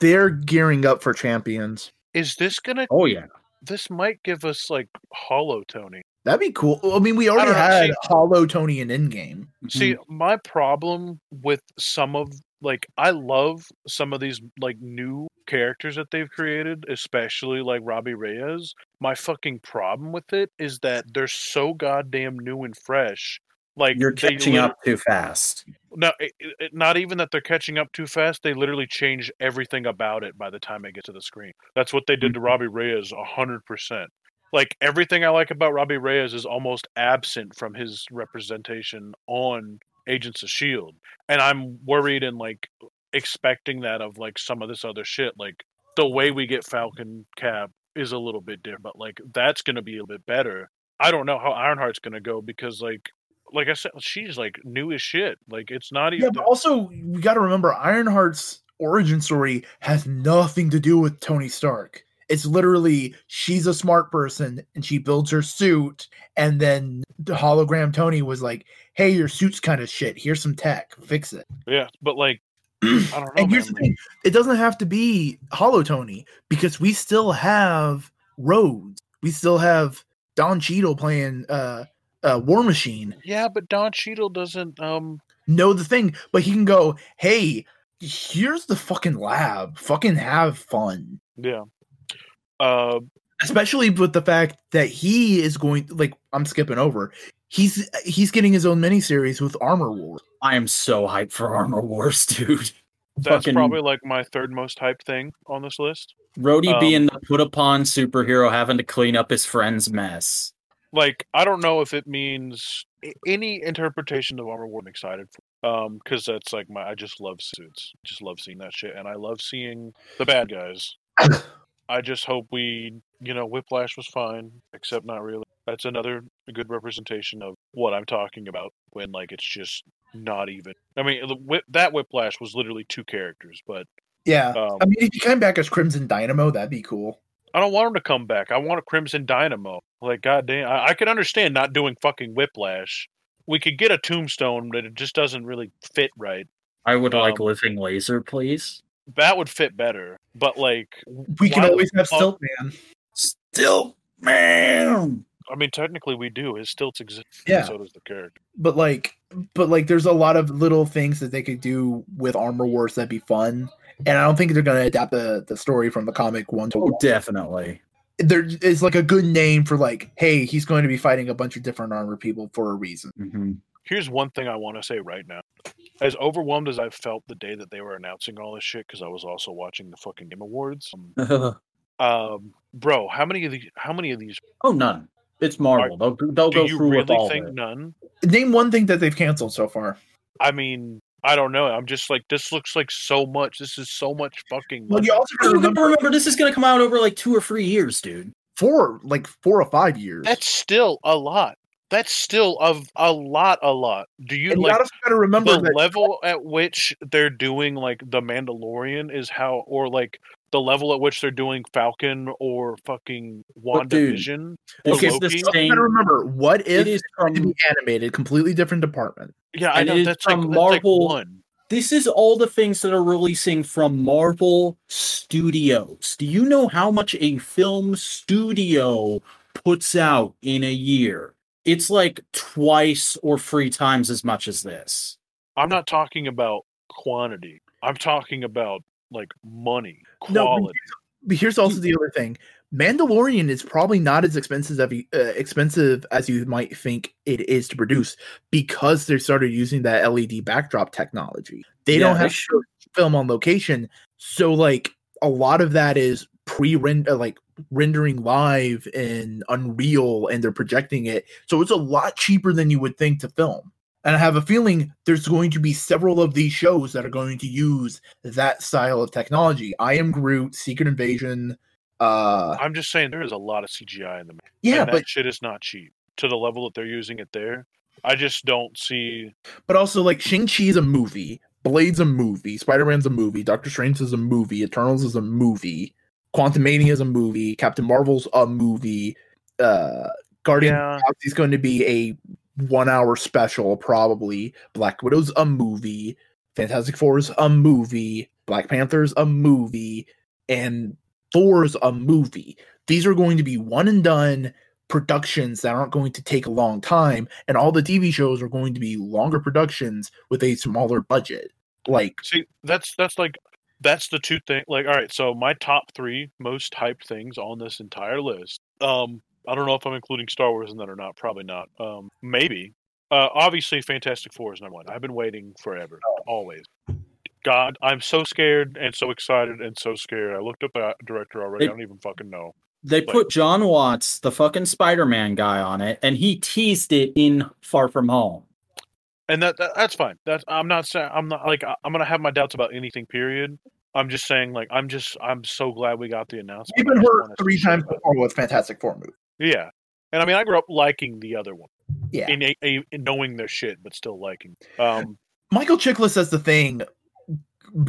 they're gearing up for champions. is this gonna? Oh yeah, This might give us like Hollow Tony. That'd be cool. I mean, we already don't know, had see- Hollow Tony in Endgame. See, my problem with some of like I love some of these like new characters that they've created, especially like Robbie Reyes. My fucking problem with it is that they're so goddamn new and fresh. Like you're catching up too fast. No, it, it, not even that they're catching up too fast. They literally change everything about it by the time it gets to the screen. That's what they did to Mhm. Robbie Reyes a hundred percent. Like everything I like about Robbie Reyes is almost absent from his representation on Agents of Shield, and I'm worried and like expecting that of like some of this other shit. Like the way we get Falcon Cap is a little bit different, but like that's gonna be a little bit better. I don't know how Ironheart's gonna go because like like I said, she's like new as shit. Like it's not even. Yeah, but also we got to remember Ironheart's origin story has nothing to do with Tony Stark. It's literally she's a smart person and she builds her suit, and then the hologram Tony was like, "Hey, your suit's kind of shit. Here's some tech. Fix it." yeah, but like [CLEARS THROAT] I don't know. and here's man, the thing: it doesn't have to be Hollow Tony because we still have Rhodes. We still have Don Cheadle playing uh, uh, War Machine. Yeah, but Don Cheadle doesn't. Um, know the thing, but he can go, hey, here's the fucking lab. Fucking have fun. yeah. Uh, Especially with the fact that he is going like I'm skipping over. He's he's getting his own miniseries with Armor Wars. I am so hyped for Armor Wars, [LAUGHS] dude. that's Fucking- probably like my third most hyped thing on this list. Rhodey Um, being the put upon superhero having to clean up his friend's mess. Like I don't know if it means any interpretation of Armor War. I'm excited for. Um, because that's like my. I just love suits. Just love seeing that shit, and I love seeing the bad guys. [LAUGHS] I just hope we, you know, Whiplash was fine, except not really. That's another good representation of what I'm talking about when like it's just not even. I mean, whip, that Whiplash was literally two characters, but Yeah. um, I mean, if you came back as Crimson Dynamo, that'd be cool. I don't want him to come back. I want a Crimson Dynamo. Like, goddamn, I, I could understand not doing fucking Whiplash. We could get a Tombstone, but it just doesn't really fit right. I would like Um, living laser, please. That would fit better. But like, We can always have fuck- Stilt Man. Still Man. I mean, technically, we do. His stilts exist. Yeah. So does the character. but like but like there's a lot of little things that they could do with armor wars that'd be fun and i don't think they're going to adapt the, the story from the comic one to Oh, one definitely. there is like a good name for like hey he's going to be fighting a bunch of different armor people for a reason hmm Here's one thing I want to say right now. As overwhelmed as I felt the day that they were announcing all this shit, because I was also watching the fucking Game Awards. Um, [LAUGHS] um, bro, how many of these? How many of these? oh, none. It's Marvel. They'll, they'll Do go you through with really all think of it. none? name one thing that they've canceled so far I mean, I don't know. I'm just like, this looks like so much. This is so much fucking. well you also gotta gotta remember remember, this is going to come out over like two or three years, dude. four like four or five years That's still a lot. That's still of a lot, a lot. Do you and you like also gotta remember the that level at which they're doing like the Mandalorian is how, or like the level at which they're doing Falcon or fucking But WandaVision. This Okay, is the same. gotta remember what It if is to be animated completely different department Yeah, I and know it is that's like, from that's like Marvel- one. this is all the things that are releasing from Marvel Studios. Do you know how much a film studio puts out in a year? It's like twice or three times as much as this. I'm not talking about quantity. I'm talking about like money, No, but quality. But here's also the other thing: Mandalorian is probably not as expensive as you, uh, expensive as you might think it is to produce because they started using that LED backdrop technology. They Yeah, don't have to film on location, so like a lot of that is pre-render, like rendering live in Unreal, and they're projecting it. So it's a lot cheaper than you would think to film. And I have a feeling there's going to be several of these shows that are going to use that style of technology. I am Groot, Secret Invasion. Uh, I'm just saying there is a lot of CGI in the yeah, and that but shit is not cheap to the level that they're using it there. I just don't see. but also like Shang Chi is a movie, Blade's a movie, Spider Man's a movie, Doctor Strange is a movie, Eternals is a movie, Quantumania is a movie, Captain Marvel's a movie, uh, Guardian Yeah, is going to be a one hour special probably. Black Widow's a movie, Fantastic Four's a movie, Black Panther's a movie, and Thor's a movie. These are going to be one and done productions that aren't going to take a long time, and all the TV shows are going to be longer productions with a smaller budget. Like, see, that's that's like that's the two things. Like, all right, so my top three most hyped things on this entire list. Um, I don't know if I'm including Star Wars in that or not. Probably not. Um, maybe. Uh, obviously, Fantastic Four is number one. I've been waiting forever, always. God, I'm so scared and so excited and so scared. I looked up the director already. It- I don't even fucking know. They Like- put Jon Watts, the fucking Spider Man guy, on it, and he teased it in Far From Home. and that, that that's fine. That's I'm not saying I'm not like I- I'm gonna have my doubts about anything. Period. I'm just saying like I'm just I'm so glad we got the announcement. we've been hurt three times about it. before with Fantastic Four movie. Yeah, and I mean I grew up liking the other one, Yeah. in, a, a, in knowing their shit, but still liking. Um, Michael Chiklis as the thing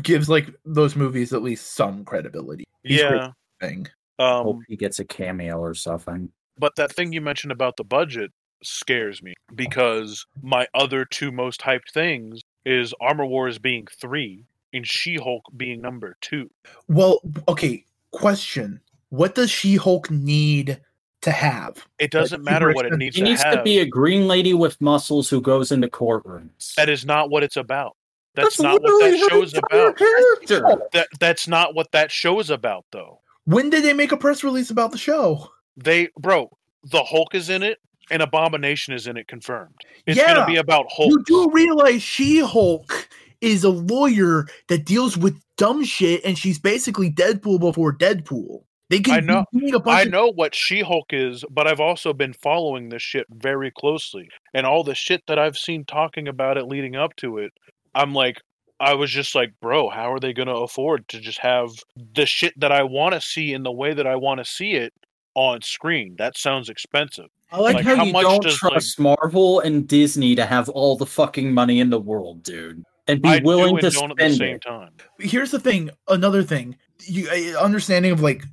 gives like those movies at least some credibility. He's yeah. at the thing. Hope Um, he gets a cameo or something. but that thing you mentioned about the budget scares me because my other two most hyped things is Armor Wars being three and She Hulk being number two. Well, okay, question. What does She-Hulk need to have? It doesn't super matter what it expensive. needs He to needs have. to be a green lady with muscles who goes into courtrooms. that is not what it's about. That's, not what that her show's about. Character. That that's not what that show is about, though. When did they make a press release about the show? They, bro, the Hulk is in it, and Abomination is in it, confirmed. It's Yeah. gonna be about Hulk. You do realize She-Hulk is a lawyer that deals with dumb shit, and she's basically Deadpool before Deadpool. They can I know- be a bunch I of- know what She Hulk is, but I've also been following this shit very closely. And all the shit that I've seen talking about it leading up to it, I'm like, I was just like, bro, how are they going to afford to just have the shit that I want to see in the way that I want to see it on screen? That sounds expensive. I like, Like, how, how you much don't does, like- trust Marvel and Disney to have all the fucking money in the world, dude, and be I willing do to and don't at the spend same it. time. here's the thing another thing you uh, understanding of like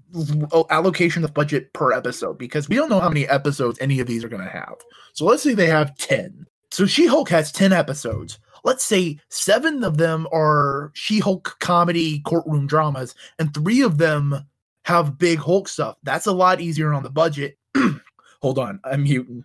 allocation of budget per episode because we don't know how many episodes any of these are going to have so let's say they have 10 so she-hulk has 10 episodes let's say seven of them are she-hulk comedy courtroom dramas and three of them have big hulk stuff that's a lot easier on the budget [CLEARS THROAT] hold on, I'm muting.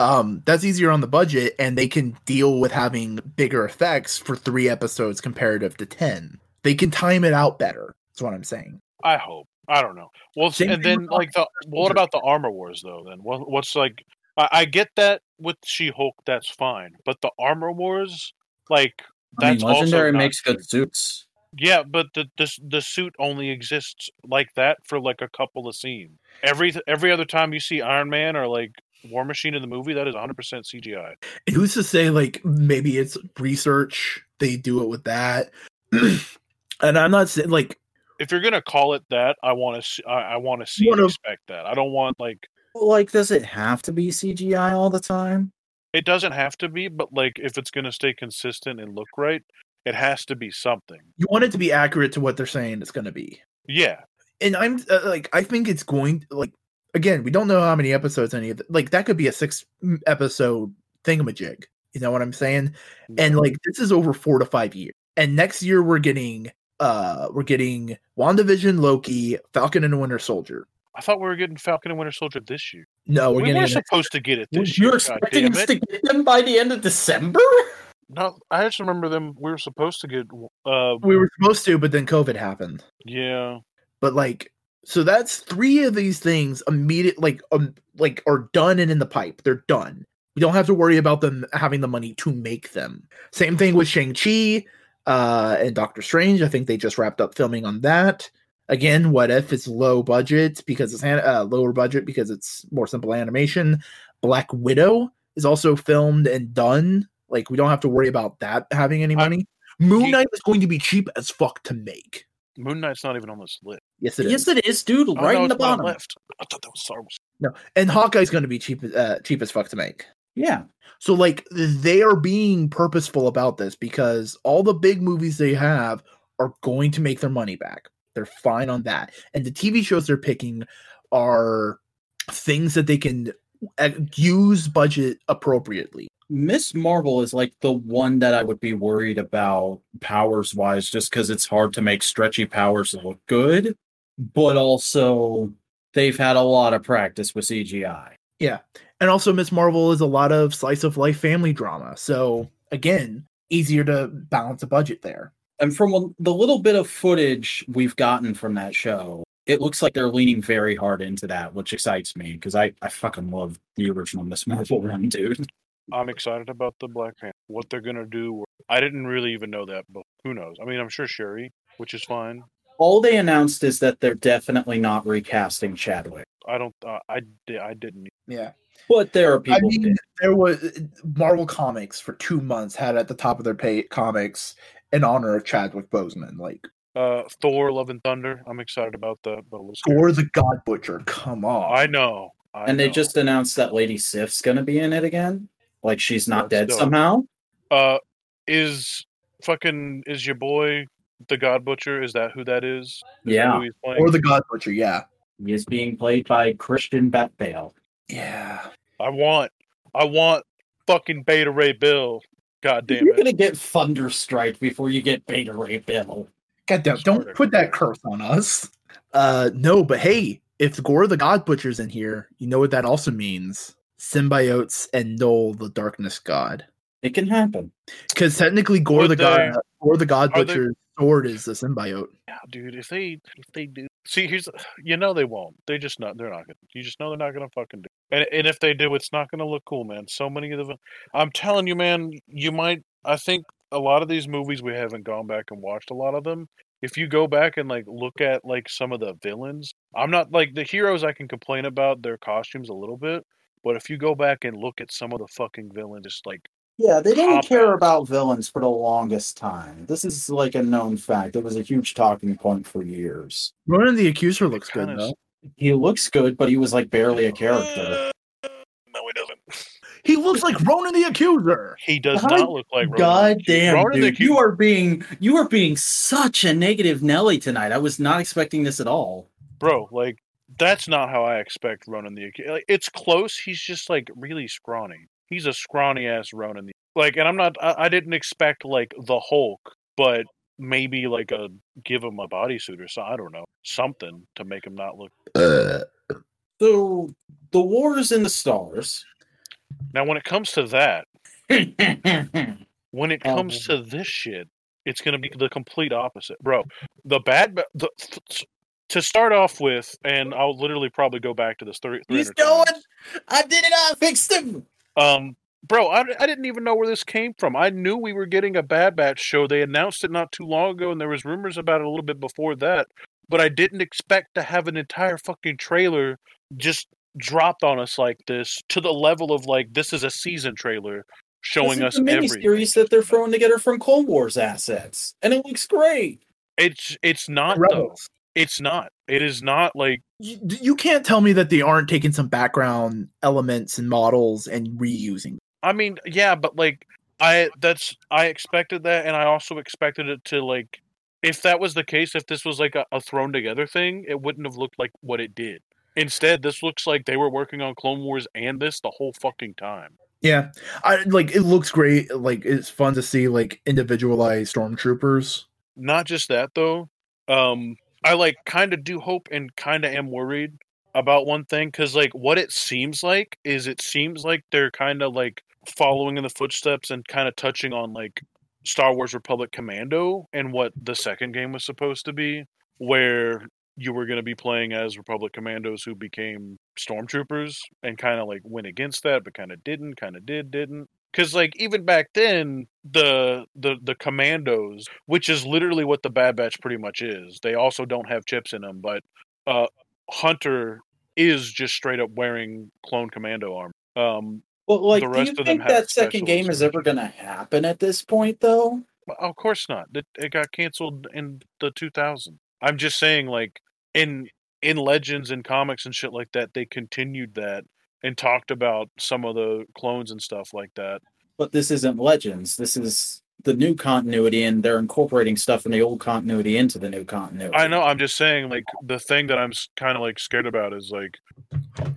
Um, that's easier on the budget, and they can deal with having bigger effects for three episodes comparative to ten. They can time it out better. That's what I'm saying. I hope. I don't know. Well, Same and then like the what about the Armor Wars though? Then what, what's like? I, I get that with She Hulk, that's fine, but the Armor Wars, like I mean, that's also Legendary not makes good good. suits. Yeah, but the, the the suit only exists like that for like a couple of scenes. Every every other time you see Iron Man or like War Machine in the movie, that is 100% CGI. And who's to say like maybe it's research? They do it with that, [CLEARS THROAT] and I'm not saying like If you're gonna call it that, I want to I, I want to see One and expect that. I don't want like Like, does it have to be CGI all the time? it doesn't have to be, but like if it's gonna stay consistent and look right, it has to be something. you want it to be accurate to what they're saying it's going to be. Yeah, and I'm uh, like, I think it's going like again, we don't know how many episodes any of the, like that could be a six episode thingamajig. You know what I'm saying? And like this is over four to five years. And next year we're getting uh we're getting WandaVision, Loki, Falcon and Winter Soldier. I thought we were getting Falcon and Winter Soldier this year. No, we're we getting were supposed to get it this You're year. God expecting us to get them by the end of December? No, I just remember them. We were supposed to get. Uh, we were supposed to, but then COVID happened. yeah, But like so that's three of these things immediate like um like are done and in the pipe. They're done. We don't have to worry about them having the money to make them. Same thing with Shang-Chi uh and Doctor Strange. I think they just wrapped up filming on that. Again, what if it's low budget because it's uh, lower budget because it's more simple animation. Black Widow is also filmed and done. Like we don't have to worry about that having any I- money. Moon He- Knight is going to be cheap as fuck to make. Moon Knight's not even on this list. Yes, it is. yes, it is, dude. Oh, right no, in the bottom. left. I thought that was Star Wars. No, and Hawkeye's going to be cheap, uh, cheap as fuck to make. Yeah. So like they are being purposeful about this because all the big movies they have are going to make their money back. They're fine on that, and the TV shows they're picking are things that they can uh, use budget appropriately. Miss Marvel is like the one that I would be worried about powers wise, just because it's hard to make stretchy powers look good, but also they've had a lot of practice with CGI. Yeah. And also, Miss Marvel is a lot of slice of life family drama. So again, easier to balance a budget there. And from a- the little bit of footage we've gotten from that show, it looks like they're leaning very hard into that, which excites me because I, I fucking love the original Miss Marvel [LAUGHS] run, dude. I'm excited about the Black Panther. What they're gonna do. I didn't really even know that, but who knows? I mean, I'm sure Shuri, which is fine. All they announced is that they're definitely not recasting Chadwick, I don't. Uh, I di- I didn't. Yeah. but there are people. I mean, there was Marvel Comics for two months had at the top of their pay comics in honor of Chadwick Boseman, like Uh, Thor: Love and Thunder. I'm excited about that. But we'll or the God Butcher. Come on, I know. I and they know. just announced that Lady Sif's gonna be in it again. Like she's not That's dead dope. somehow. Uh, is fucking is your boy the God Butcher? Is that who that is? Is that Yeah. who he's or the God Butcher. Yeah, He is being played by Christian Bat Bale. yeah. I want. I want fucking Beta Ray Bill. God damn You're it. gonna get Thunderstrike before you get Beta Ray Bill. God damn! Don't put that curse on us. Uh, no, but hey, if Gorr the God Butcher's in here, you know what that also means: symbiotes and Knull the Darkness God. It can happen. Because technically, Gorr Would the God, they- Gorr the God are they- Butcher's sword is the symbiote. Yeah, dude. If they if they do, see, here's you know they won't. They just not. They're not gonna. You just know they're not gonna fucking do. And and if they do, it's not gonna look cool, man. So many of them. I'm telling you, man. You might. I think a lot of these movies we haven't gone back and watched a lot of them. If you go back and like look at like some of the villains, I'm not like the heroes. I can complain about their costumes a little bit, but if you go back and look at some of the fucking villains, just like Yeah, they didn't Cop care outs. about villains for the longest time. This is like a known fact. It was a huge talking point for years. Ronan the Accuser looks good kinda though. He looks good, but he was like barely a character. Uh, no, he doesn't. He looks like Ronan the Accuser. He does God- not look like Ronan God damn, Ronan the dude! You are being you are being such a negative Nelly tonight. I was not expecting this at all. bro. Like that's not how I expect Ronan the Accuser. Like, it's close. He's just like really scrawny. He's a scrawny ass Ronan. The, like, and I'm not. I, I didn't expect like the Hulk, but maybe like a give him a bodysuit or something. I don't know something to make him not look. Uh, So The War is in the Stars. Now, when it comes to that, [LAUGHS] when it comes to this shit, it's going to be the complete opposite, bro. The bad, Ba- the to start off with, and I'll literally probably go back to this three. He's 300 times. going. I did it. I fixed him. Um, bro, I, I didn't even know where this came from. I knew we were getting a Bad Batch show. They announced it not too long ago, and there was rumors about it a little bit before that. But I didn't expect to have an entire fucking trailer just dropped on us like this to the level of like this is a season trailer showing us the mini everything. series that they're throwing together from Clone Wars assets, and it looks great. It's it's not though. It's not. It is not like You, you can't tell me that they aren't taking some background elements and models and reusing. I mean, yeah, but like I that's I expected that and I also expected it to like if that was the case, if this was like a, a thrown together thing, it wouldn't have looked like what it did. Instead, this looks like they were working on Clone Wars and this the whole fucking time. Yeah, I like it looks great. Like it's fun to see like individualized stormtroopers. Not just that though. Um I like kind of do hope and kind of am worried about one thing cuz like what it seems like is it seems like they're kind of like following in the footsteps and kind of touching on like Star Wars Republic Commando and what the second game was supposed to be where you were going to be playing as Republic Commandos who became stormtroopers and kind of like went against that but kind of didn't, kind of did, didn't because like even back then the the the commandos which is literally what the bad batch pretty much is they also don't have chips in them but uh hunter is just straight up wearing clone commando armor. Um But like, The do you of think that second game is ever going to happen at this point, though? but of course not. It, it got canceled in the 2000 i'm just saying like in in legends and comics and shit like that they continued that and talked about some of the clones and stuff like that But this isn't Legends. This is the new continuity, and they're incorporating stuff from the old continuity into the new continuity. I know. I'm just saying, like the thing that I'm kind of like scared about is like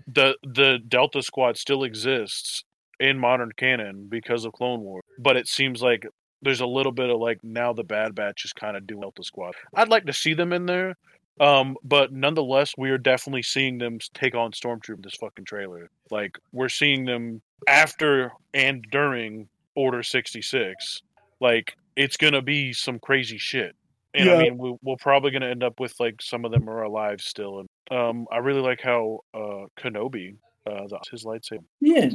the the Delta Squad still exists in modern canon because of Clone War, but it seems like there's a little bit of like now the Bad Batch is kind of doing Delta Squad. I'd like to see them in there, um, but nonetheless, we are definitely seeing them take on Stormtrooper. This fucking trailer, like we're seeing them after and during Order sixty six. Like it's gonna be some crazy shit. And I mean, we, we're probably going to end up with like some of them are alive still. And um, I really like how uh, Kenobi, uh, the, his lightsaber. Yeah,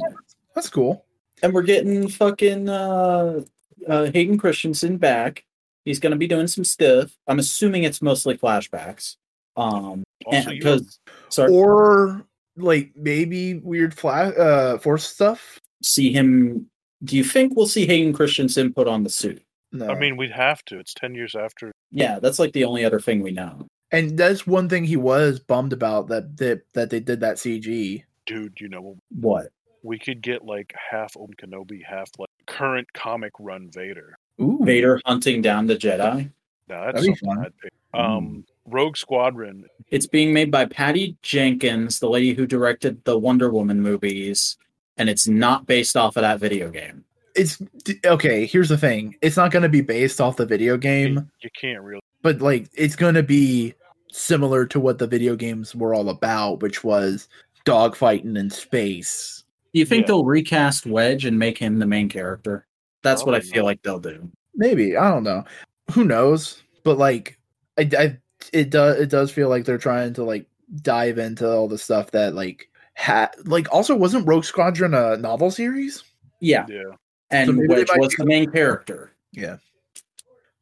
That's cool. and we're getting fucking uh, uh, Hayden Christensen back. He's going to be doing some stuff. I'm assuming it's mostly flashbacks. Um, Also, because sorry, Or like maybe weird flash uh force stuff. see him. Do you think we'll see Hayden Christensen put on the suit? No. I mean, we'd have to. It's ten years after. Yeah, that's like the only other thing we know. and that's one thing he was bummed about that that that they did that CG. Dude, you know, What? we could get like half Obi Kenobi, half like current comic run Vader. Ooh, Vader hunting down the Jedi. Now that's That'd be something fun. I'd pick. Um, Rogue Squadron. It's being made by Patty Jenkins, the lady who directed the Wonder Woman movies, and it's not based off of that video game. It's okay. Here's the thing: it's not going to be based off the video You, game, you can't really. but like it's going to be similar to what the video games were all about, which was dogfighting in space. Do you think Yeah. they'll recast Wedge and make him the main character? That's what I oh. feel not. like they'll do. Maybe I don't know. Who knows? But like, I, I it does it does feel like they're trying to like dive into all the stuff that like had like also wasn't Rogue Squadron a novel series? Yeah, Yeah. and So maybe they Wedge might was be- the main character. Yeah.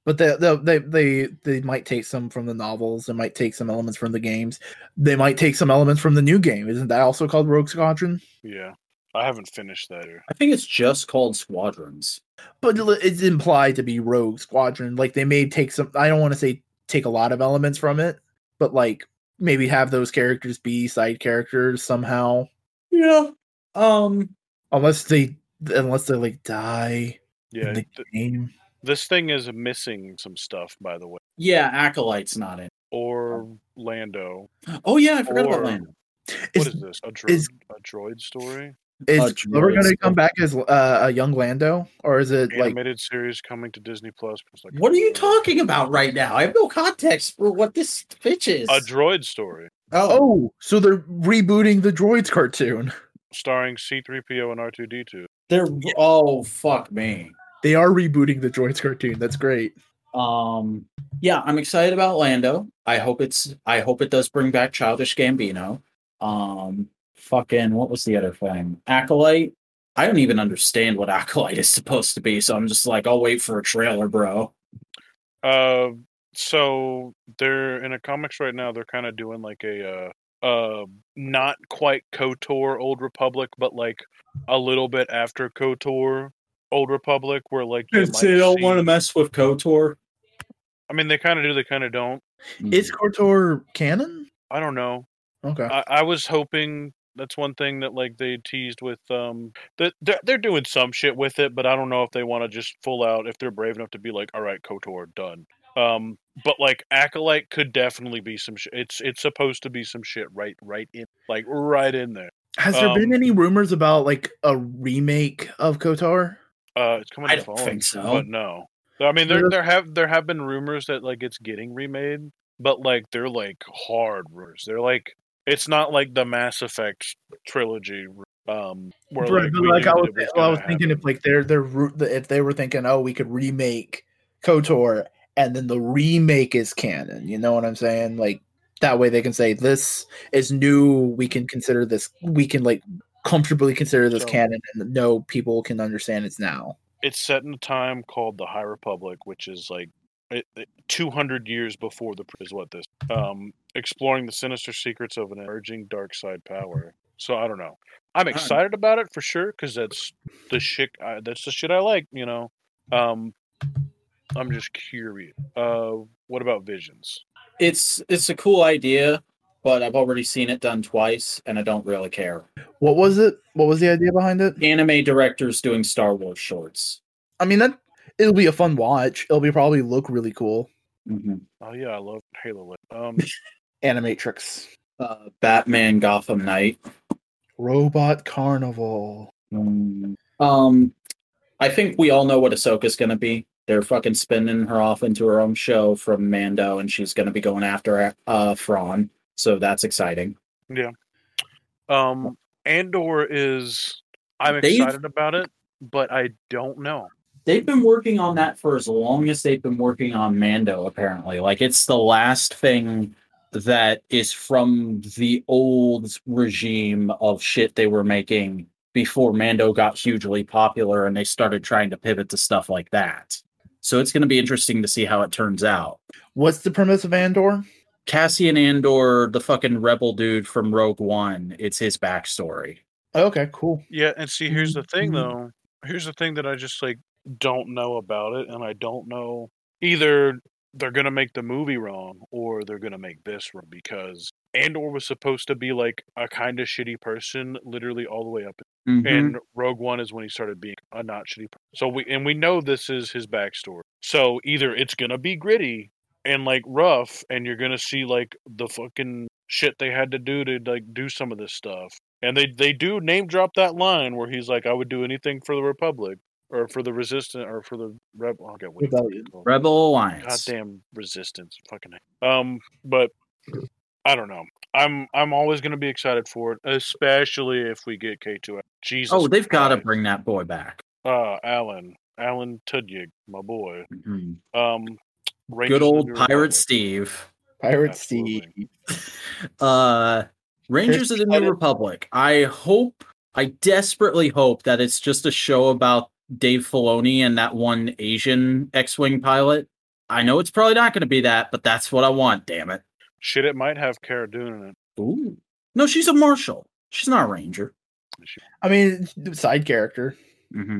But they, they they they they might take some from the novels. They might take some elements from the games. They might take some elements from the new game. Isn't that also called Rogue Squadron? Yeah. I haven't finished that. Or, I think it's just called Squadrons. But it's implied to be Rogue Squadron. Like they may take some. I don't want to say take a lot of elements from it, but like maybe have those characters be side characters somehow. Yeah. Um. Unless they unless they like die yeah. in the th- game. this thing is missing some stuff, by the way. Yeah, Acolyte's not in. Or Lando. Oh yeah, I forgot Or- about Lando. What Is, is this? A droid, is- a droid story? Is Glover going to come back as uh, a young Lando, or is it like Animated series coming to Disney Plus. Like- What are you talking about right now? I have no context for what this pitch is. A droid story. Oh, so they're rebooting the Droids cartoon. starring C3PO and R2D2. they're oh fuck me. They are rebooting the Droids cartoon. That's great. Um, yeah, I'm excited about Lando. I hope it's. I hope it does bring back Childish Gambino. Um, fucking what was the other thing? Acolyte. I don't even understand what Acolyte is supposed to be, so I'm just like, I'll wait for a trailer, bro. Uh, so they're in a comics right now. They're kind of doing like a uh, uh, not quite Kotor Old Republic, but like a little bit after Kotor Old Republic, where like you They don't see- want to mess with Kotor. I mean, they kind of do. They kind of don't. Is Kotor canon? I don't know. Okay. I, I was hoping that's one thing that like they teased with um that they're, they're doing some shit with it, but I don't know if they want to just full out if they're brave enough to be like, all right, Kotor done. Um, but like acolyte could definitely be some. Sh- it's it's supposed to be some shit right right in like right in there. Has there been um, any rumors about like a remake of Kotor? Uh, it's coming. I to don't phone, think so. but no. I mean, there there have there have been rumors that like it's getting remade, but like they're like hard rumors. They're like it's not like the Mass Effect trilogy. Um, where Right, like, but like I was, was well, I was thinking happen. if like they're they're if they were thinking, oh, we could remake Kotor, and then the remake is canon. You know what I'm saying? Like that way they can say this is new. We can consider this. We can like comfortably consider this So- canon, and no people can understand it's now. it's set in a time called the High Republic, which is like 200 years before the is what this um exploring the sinister secrets of an emerging dark side power. So I don't know. I'm excited about it for sure because that's the shit. I, that's the shit I like. You know. Um, I'm just curious. Uh, what about Visions? It's it's a cool idea, but I've already seen it done twice, and I don't really care. What was it? What was the idea behind it? Anime directors doing Star Wars shorts. I mean that it'll be a fun watch. It'll be probably look really cool. Mhm. Oh yeah, I love Halo. Um, [LAUGHS] Animatrix, Uh, Batman Gotham Knight. Robot Carnival. Mm. Um, I think we all know what Ahsoka's gonna be. They're fucking spinning her off into her own show from Mando, and she's gonna be going after uh Thrawn. So that's exciting. Yeah. Um, Andor is. I'm They've- excited about it, but I don't know. They've been working on that for as long as they've been working on Mando. Apparently, like it's the last thing that is from the old regime of shit they were making before Mando got hugely popular, and they started trying to pivot to stuff like that. So it's going to be interesting to see how it turns out. What's the premise of Andor? Cassian Andor, the fucking rebel dude from Rogue One, it's his backstory. Okay, cool. Yeah, and see, here's the thing Mhm. though. Here's the thing that I just like don't know about it, and I don't know either they're gonna make the movie wrong or they're gonna make this wrong because Andor was supposed to be like a kind of shitty person, literally all the way up, Mhm. and Rogue One is when he started being a not shitty. person. So we and we know this is his backstory. So either it's gonna be gritty and like rough, and you're gonna see like the fucking shit they had to do to like do some of this stuff. And they they do name drop that line where he's like, "I would do anything for the Republic or for the Resistance or for the Rebel." Okay, what the fuck Rebellion. it's called. Rebel Alliance. Goddamn Resistance, fucking. hell. Um, but I don't know. I'm I'm always gonna be excited for it, especially if we get K two. Jesus. Oh, they've got to bring that boy back. Uh, Alan, Alan Tudyk, my boy. Mhm. Um, Rangers Good of the old New Pirate Republic. Steve. Pirate Absolutely. Steve. [LAUGHS] Uh, Rangers of the New. Republic. I hope, I desperately hope that it's just a show about Dave Filoni and that one Asian X-wing pilot. I know it's probably not going to be that, but that's what I want. Damn it! Shit, it might have Cara Dune in it. Ooh, no, she's a marshal. She's not a ranger. I mean, side character. hmm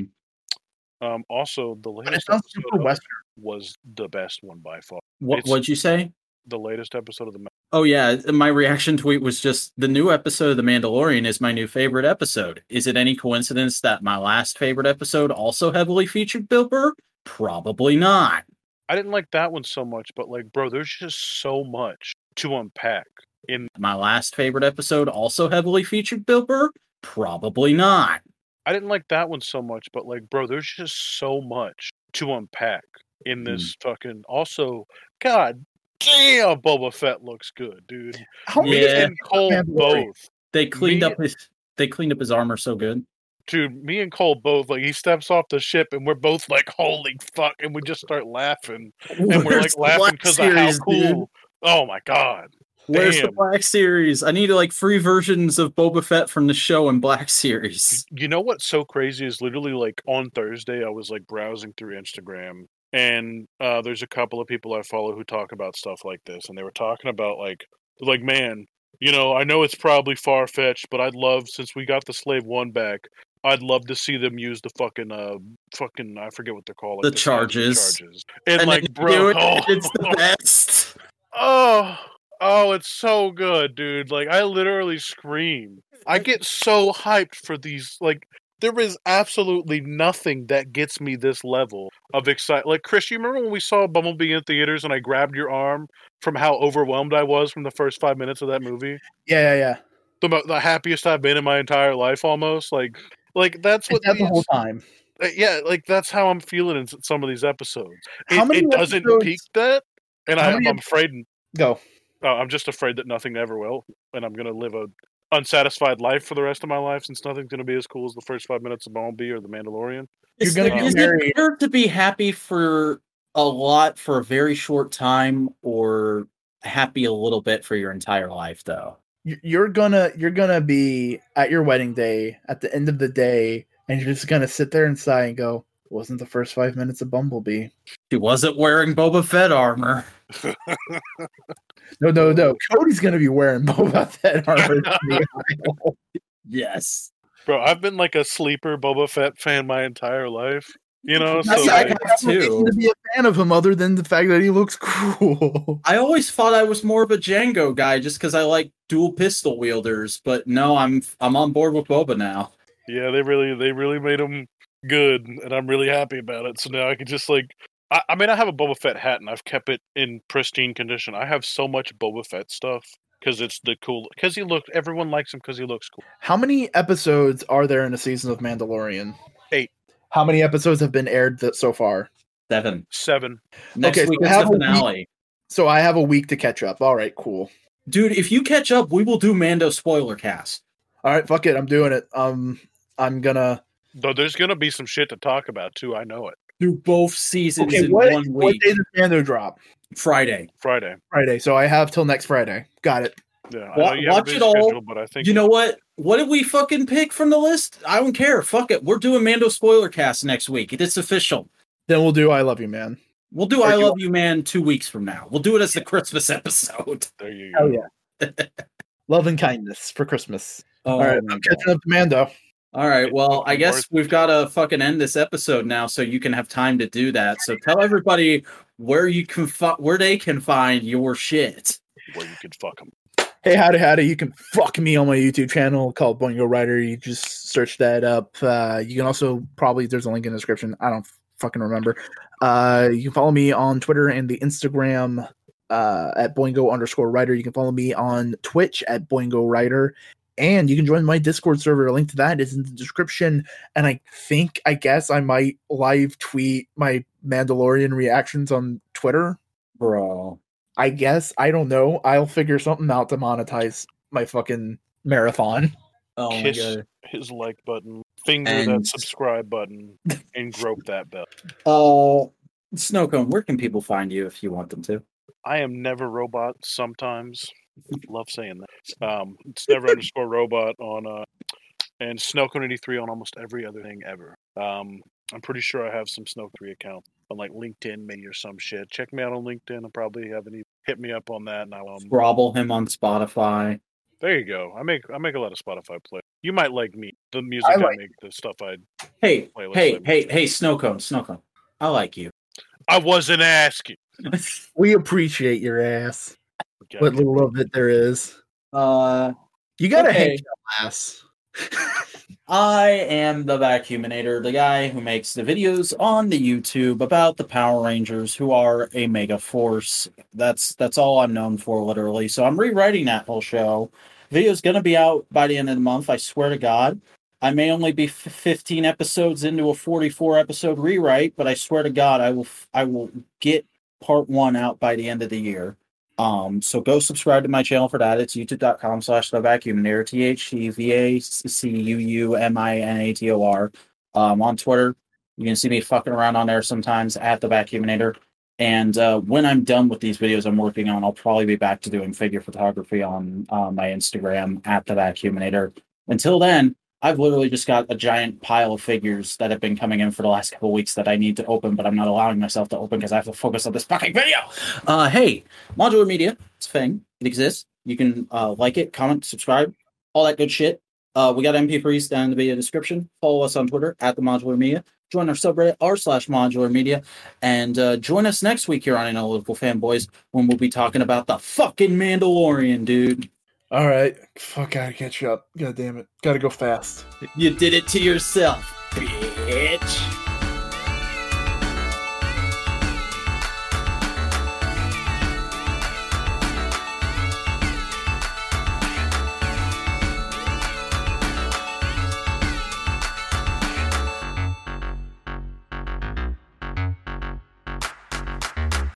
Um, also, the But latest episode super western. was the best one by far. What It's- what'd you say? The latest episode of the Oh yeah, my reaction tweet was just the new episode of The Mandalorian is my new favorite episode. Is it any coincidence that my last favorite episode also heavily featured Bill Burr? Probably not. I didn't like that one so much, but like, bro, there's just so much to unpack in. My last favorite episode also heavily featured Bill Burr? Probably not. I didn't like that one so much, but like, bro, there's just so much to unpack in hmm. this fucking. Also, God, damn, Boba Fett looks good, dude. How many Yeah. And Cole Mandalorian. both. They cleaned Me- up his they cleaned up his armor so good. Dude, me and Cole both like he steps off the ship and we're both like, holy fuck, and we just start laughing. And we're like laughing because of how cool. dude? Oh my god. Where's the Black Series? I need like free versions of Boba Fett from the show and Black Series. You know what's so crazy is literally like on Thursday I was like browsing through Instagram and uh there's a couple of people I follow who talk about stuff like this and they were talking about like like man, you know, I know it's probably far fetched, but I'd love since we got the slave one back, I'd love to see them use the fucking uh fucking I forget what they're called. The fancy charges. charges. And, And like bro, it, [LAUGHS] oh, it's the best. Oh, oh, it's so good, dude. Like I literally scream. I [LAUGHS] get so hyped for these like there is absolutely nothing that gets me this level of excitement. Like Chris, you remember when we saw Bumblebee in theaters and I grabbed your arm from how overwhelmed I was from the first 5 minutes of that movie? Yeah, yeah, yeah. The the happiest I've been in my entire life almost. Like like that's what It's that the whole time. uh, yeah, like that's how I'm feeling in some of these episodes. How It, many it doesn't episodes- peak that and I, I'm afraid Go. uh, I'm just afraid that nothing ever will, and I'm gonna live a unsatisfied life for the rest of my life since nothing's gonna be as cool as the first five minutes of Bumblebee or The Mandalorian. You're Is, gonna it- be is it better to be happy for a lot for a very short time or happy a little bit for your entire life though? You're gonna you're gonna be at your wedding day at the end of the day, and you're just gonna sit there and sigh and go, "Wasn't the first five minutes of Bumblebee?" She wasn't wearing Boba Fett armor. No, no, no. Cody's gonna be wearing Boba Fett armor. to the aisle. Yes. Bro, I've been like a sleeper Boba Fett fan my entire life. You know, so That's- I like, have too. to be a fan of him other than the fact that he looks cool. I always thought I was more of a Jango guy just because I like dual pistol wielders, but no, I'm I'm on board with Boba now. yeah, they really they really made him good, and I'm really happy about it. So now I can just like. I, I mean, I have a Boba Fett hat, and I've kept it in pristine condition. I have so much Boba Fett stuff because it's the cool. Because he looked, everyone likes him because he looks cool. How many episodes are there in a season of Mandalorian? Eight. How many episodes have been aired th- so far? Seven. Seven. Next Okay, week so is have the a week- finale. So I have a week to catch up. All right, cool. Dude, if you catch up, we will do Mando spoiler cast. All right, fuck it. I'm doing it. Um, I'm gonna. Though there's gonna be some shit to talk about too. I know it. Through both seasons Okay, in what, one what week. day does Mando drop? Friday. Friday. Friday. So I have till next Friday. Got it. Yeah. Wa- I know you have a watch busy it all. schedule, but I think You know what? What did we fucking pick from the list? I don't care. Fuck it. We're doing Mando spoiler cast next week. It's official. Then we'll do I Love You, Man. We'll do Or I you- Love You Man two weeks from now. We'll do it as the Christmas episode. [LAUGHS] there you Hell go. yeah. [LAUGHS] Love and kindness for Christmas. Oh, All right, I'm God. catching up to Mando. All right. Well, I guess we've got to fucking end this episode now, so you can have time to do that. So tell everybody where you can fi- where they can find your shit. Where you could fuck him. Hey, howdy, howdy. You can fuck me on my YouTube channel called Boingo Writer. You just search that up. Uh, you can also probably, there's a link in the description. I don't fucking remember. Uh, you can follow me on Twitter and the Instagram uh, at Boingo underscore writer. You can follow me on Twitch at Boingo Writer. And you can join my Discord server. A link to that is in the description. And I think, I guess I might live tweet my Mandalorian reactions on Twitter. Bro. I guess I don't know. I'll figure something out to monetize my fucking marathon. Oh my Kiss god. his like button, finger And- that subscribe button, and grope that bell. Uh Snowcone, where can people find you if you want them to? I am never robot. Sometimes, love saying that. Um, it's never underscore robot on uh, and Snowcone eighty three on almost every other thing ever. Um, I'm pretty sure I have some Snow three accounts on like LinkedIn, maybe or some shit. Check me out on LinkedIn. I probably haven't even hit me up on that. And I'll, um, Scrabble him on Spotify. there you go. I make I make a lot of Spotify play. You might like me, the music I I, like- make, the stuff I. Hey, Wait, let's hey, let hey, hey, Snowcone, Snowcone. I like you. I wasn't asking. [LAUGHS] We appreciate your ass. What little of it there is. uh You gotta Okay. hate your ass. [LAUGHS] I am the Vacuuminator, the guy who makes the videos on the YouTube about the Power Rangers who are a mega force. That's that's all I'm known for literally. So I'm rewriting that whole show. Video's going to be out by the end of the month, I swear to god. I may only be f- 15 episodes into a 44 episode rewrite, but I swear to god I will I will get part 1 out by the end of the year. Um, so go subscribe to my channel for that. It's youtube.com slash the vacuuminator, T H T V A C U U M I N A T O R. Um, on Twitter, you can see me fucking around on there sometimes at the vacuuminator. And uh, when I'm done with these videos I'm working on, I'll probably be back to doing figure photography on uh, my Instagram at the vacuuminator. Until then, I've literally just got a giant pile of figures that have been coming in for the last couple weeks that I need to open, but I'm not allowing myself to open because I have to focus on this fucking video. Uh, hey, modular media, it's a thing. It exists. You can uh, like it, comment, subscribe, all that good shit. Uh, we got MP3s down in the video description. Follow us on Twitter at the modular media. Join our subreddit r slash modular media, and uh, join us next week here on Analytical Fanboys when we'll be talking about the fucking Mandalorian, dude. All right. Fuck, I gotta catch you up. God damn it. Gotta go fast. You did it to yourself, bitch.